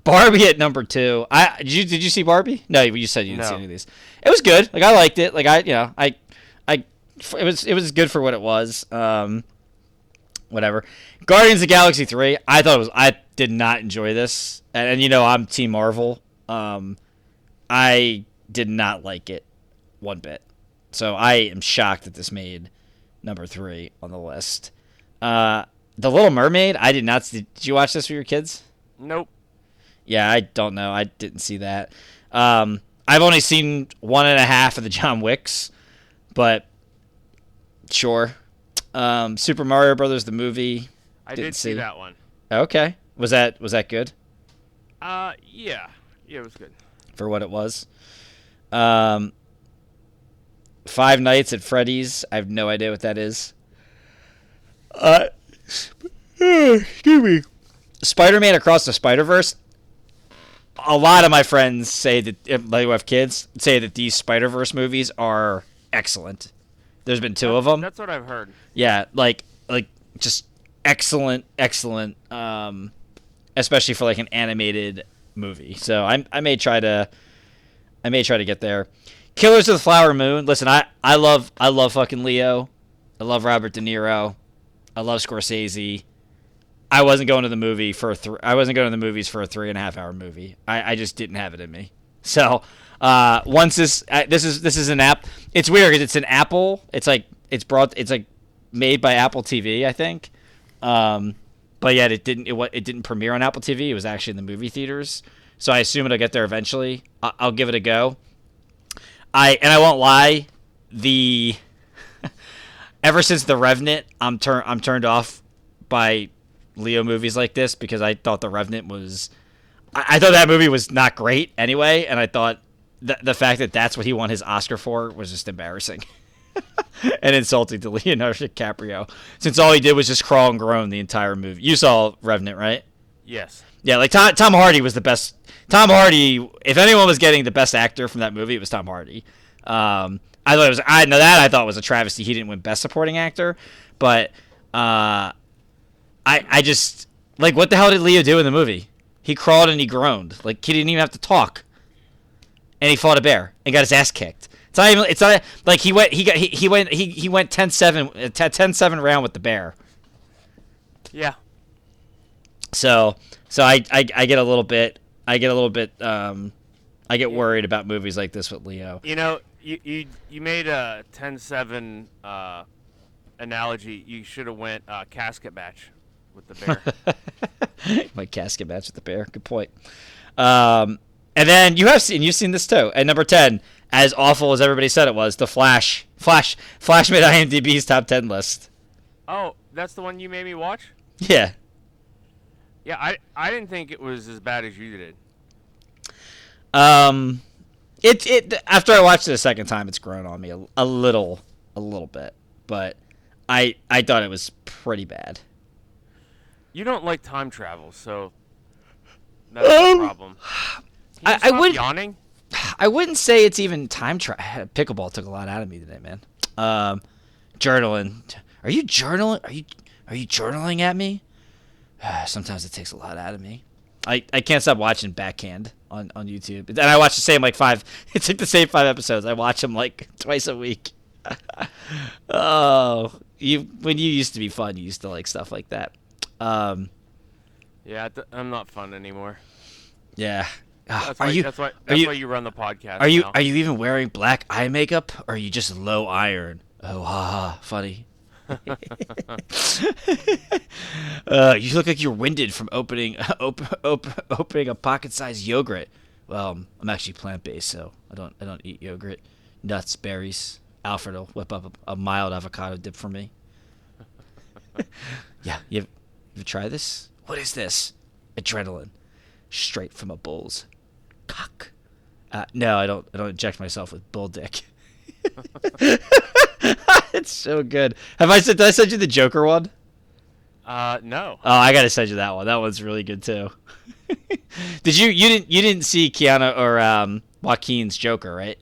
Barbie at number two. I did you did you see Barbie? No, you said you didn't see any of these. It was good. Like I liked it. Like I you know I I it was it was good for what it was. Um, whatever. Guardians of the Galaxy three. I thought it was. I did not enjoy this, and, and you know I'm Team Marvel. Um, I did not like it one bit. So I am shocked that this made number three on the list. Uh, the Little Mermaid. I did not. See, did you watch this with your kids? Nope. Yeah, I don't know. I didn't see that. Um, I've only seen one and a half of the John Wicks, but sure. Um, Super Mario Brothers the movie. I Didn't see see. that one. Okay, was that was that good Uh, yeah. Yeah, it was good. for what it was? Um, Five Nights at Freddy's. I have no idea what that is. Uh, excuse me. Spider-Man Across the Spider-Verse. A lot of my friends say that, if they have kids, say that these Spider-Verse movies are excellent. There's been two of them. That's what I've heard. Yeah, like like just excellent, excellent. Um, especially for like an animated movie. So I I may try to I may try to get there. Killers of the Flower Moon. Listen, I I love I love fucking Leo. I love Robert De Niro. I love Scorsese. I wasn't going to the movie for I wasn't going to the movies for a three and a half hour movie. I, I just didn't have it in me. So uh, once this uh, this is this is an app. It's weird because it's an Apple. It's like it's brought. It's like made by Apple TV. I think. Um, but yet it didn't. It it didn't premiere on Apple TV. It was actually in the movie theaters. So I assume it'll get there eventually. I- I'll give it a go. I and I won't lie, the ever since the Revenant, I'm turn I'm turned off by Leo movies like this because I thought the Revenant was, I thought that movie was not great anyway, and I thought the the fact that that's what he won his Oscar for was just embarrassing. and insulting to Leonardo DiCaprio, since all he did was just crawl and groan the entire movie. You saw Revenant, right? Yes. Yeah, like Tom, Tom Hardy was the best. Tom Hardy, if anyone was getting the best actor from that movie, it was Tom Hardy. Um, I thought it was. I know that I thought was a travesty. He didn't win Best Supporting Actor, but uh, I I just like what the hell did Leo do in the movie? He crawled and he groaned. Like he didn't even have to talk, and he fought a bear and got his ass kicked. It's not even. It's not like he went. He got. He, he went. He he went 10-7, uh, 10-7 round with the bear. Yeah. So so I, I I get a little bit I get a little bit um I get worried about movies like this with Leo. You know, you you, you made a 10-7 uh, analogy. You should have went uh, casket match with the bear. My casket match with the bear. Good point. Um and then you have seen you've seen this too. At number ten, as awful as everybody said it was, the Flash. Flash Flash made IMDb's top ten list. oh, that's the one you made me watch. Yeah. Yeah, I I didn't think it was as bad as you did. Um it it after I watched it a second time it's grown on me a, a little a little bit. But I I thought it was pretty bad. You don't like time travel, so that's Um, the problem. I- I would- yawning. I wouldn't say it's even time travel. Pickleball took a lot out of me today, man. Um, journaling. Are you journaling? Are you are you journaling at me? Sometimes it takes a lot out of me. I, I can't stop watching Backhand on, on YouTube, and I watch the same like five. It's like the same five episodes. I watch them like twice a week. oh, you when you used to be fun, you used to like stuff like that. Um, Yeah, I'm not fun anymore. yeah. That's are why. you that's why. are That's you why you run the podcast. Are you now. are you even wearing black eye makeup or are you just low iron? Oh, ha ha, funny. uh, you look like you're winded from opening op- op- opening a pocket-sized yogurt. Well, I'm actually plant-based, so I don't I don't eat yogurt. Nuts, berries. Alfred will whip up a, a mild avocado dip for me. yeah, you you try this? What is this? Adrenaline, straight from a bull's cock. Uh, no, I don't. I don't inject myself with bull dick. it's so good. Have I said? Did I send you the Joker one? Uh, no. Oh, I gotta send you that one. That one's really good too. did you? You didn't? You didn't see Keanu or um, Joaquin's Joker, right?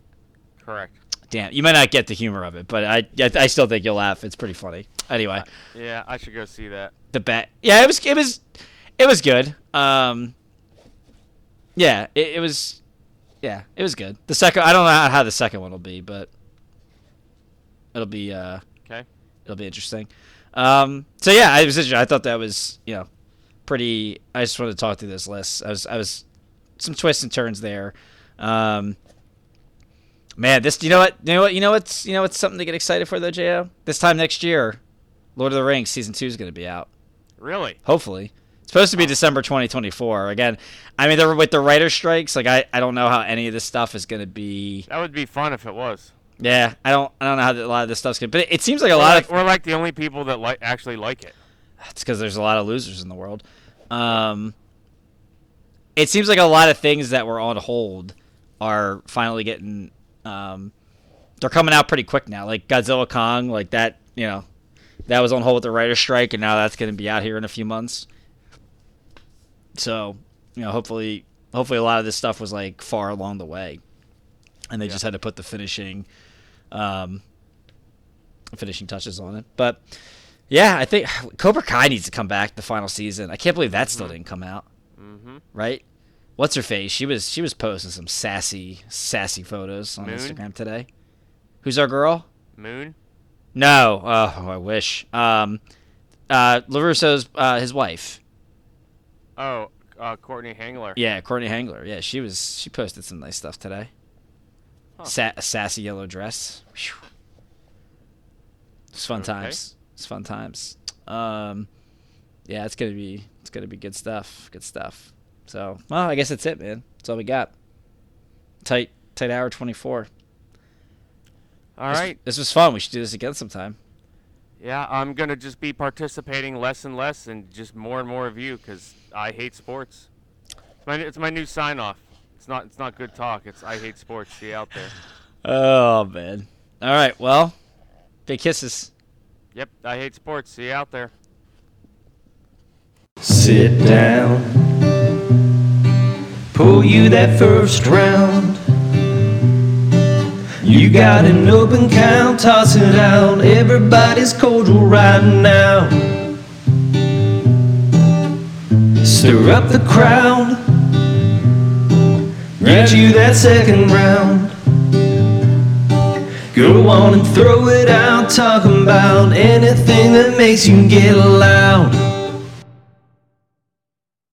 Correct. Damn, you might not get the humor of it, but I, I, I still think you'll laugh. It's pretty funny. Anyway, Yeah, I should go see that. the bat. Yeah, it was. It was. It was good. Um. Yeah, it, it was. Yeah, it was good. The second, I don't know how, the second one will be, but it'll be. uh Okay. it'll be interesting. Um, so yeah, I was I thought that was you know pretty. I just wanted to talk through this list. I was I was some twists and turns there. Um, man, this you know what you know what you know what's you know what's something to get excited for though, Jo. This time next year, Lord of the Rings season two is going to be out. Really? Hopefully. Supposed to be December 2024. Again, I mean, they're with the writer strikes, like I, I don't know how any of this stuff is going to be. That would be fun if it was. Yeah, I don't I don't know how a lot of this stuff's going to. But it, it seems like a We're lot like, of we're like the only people that like actually like it. It's because there's a lot of losers in the world. Um, it seems like a lot of things that were on hold are finally getting. Um, they're coming out pretty quick now. Like Godzilla Kong, like that. You know, that was on hold with the writer's strike, and now that's going to be out here in a few months. So, you know, hopefully, hopefully, a lot of this stuff was like far along the way, and they Yeah. just had to put the finishing, um, finishing touches on it. But yeah, I think Cobra Kai needs to come back the final season. I can't believe that still didn't come out. Mm-hmm. Right? What's her face? She was she was posting some sassy sassy photos on Moon? Instagram today. Who's our girl? Moon. No. Oh, I wish. Um, uh, LaRusso's uh, his wife. Oh, uh, Courtney Henggeler. Yeah, Courtney Henggeler. Yeah, she was she posted some nice stuff today. Huh. Sa- a sassy yellow dress. Phew. It's fun Okay. times. It's fun times. Um, yeah, it's gonna be it's gonna be good stuff. Good stuff. So, well, I guess that's it, man. That's all we got. Tight, tight hour twenty four. All this, right. This was fun. We should do this again sometime. Yeah, I'm gonna just be participating less and less, and just more and more of you, because I hate sports. It's my it's my new sign off. It's not it's not good talk. It's I hate sports. See you out there. Oh man. All right. Well, big kisses. Yep, I hate sports. See you out there. Sit down. Pull you that first round. You got an open count, toss it out. Everybody's cordial right now. Stir up the crowd. Get you that second round. Go on and throw it out, talking about anything that makes you get loud.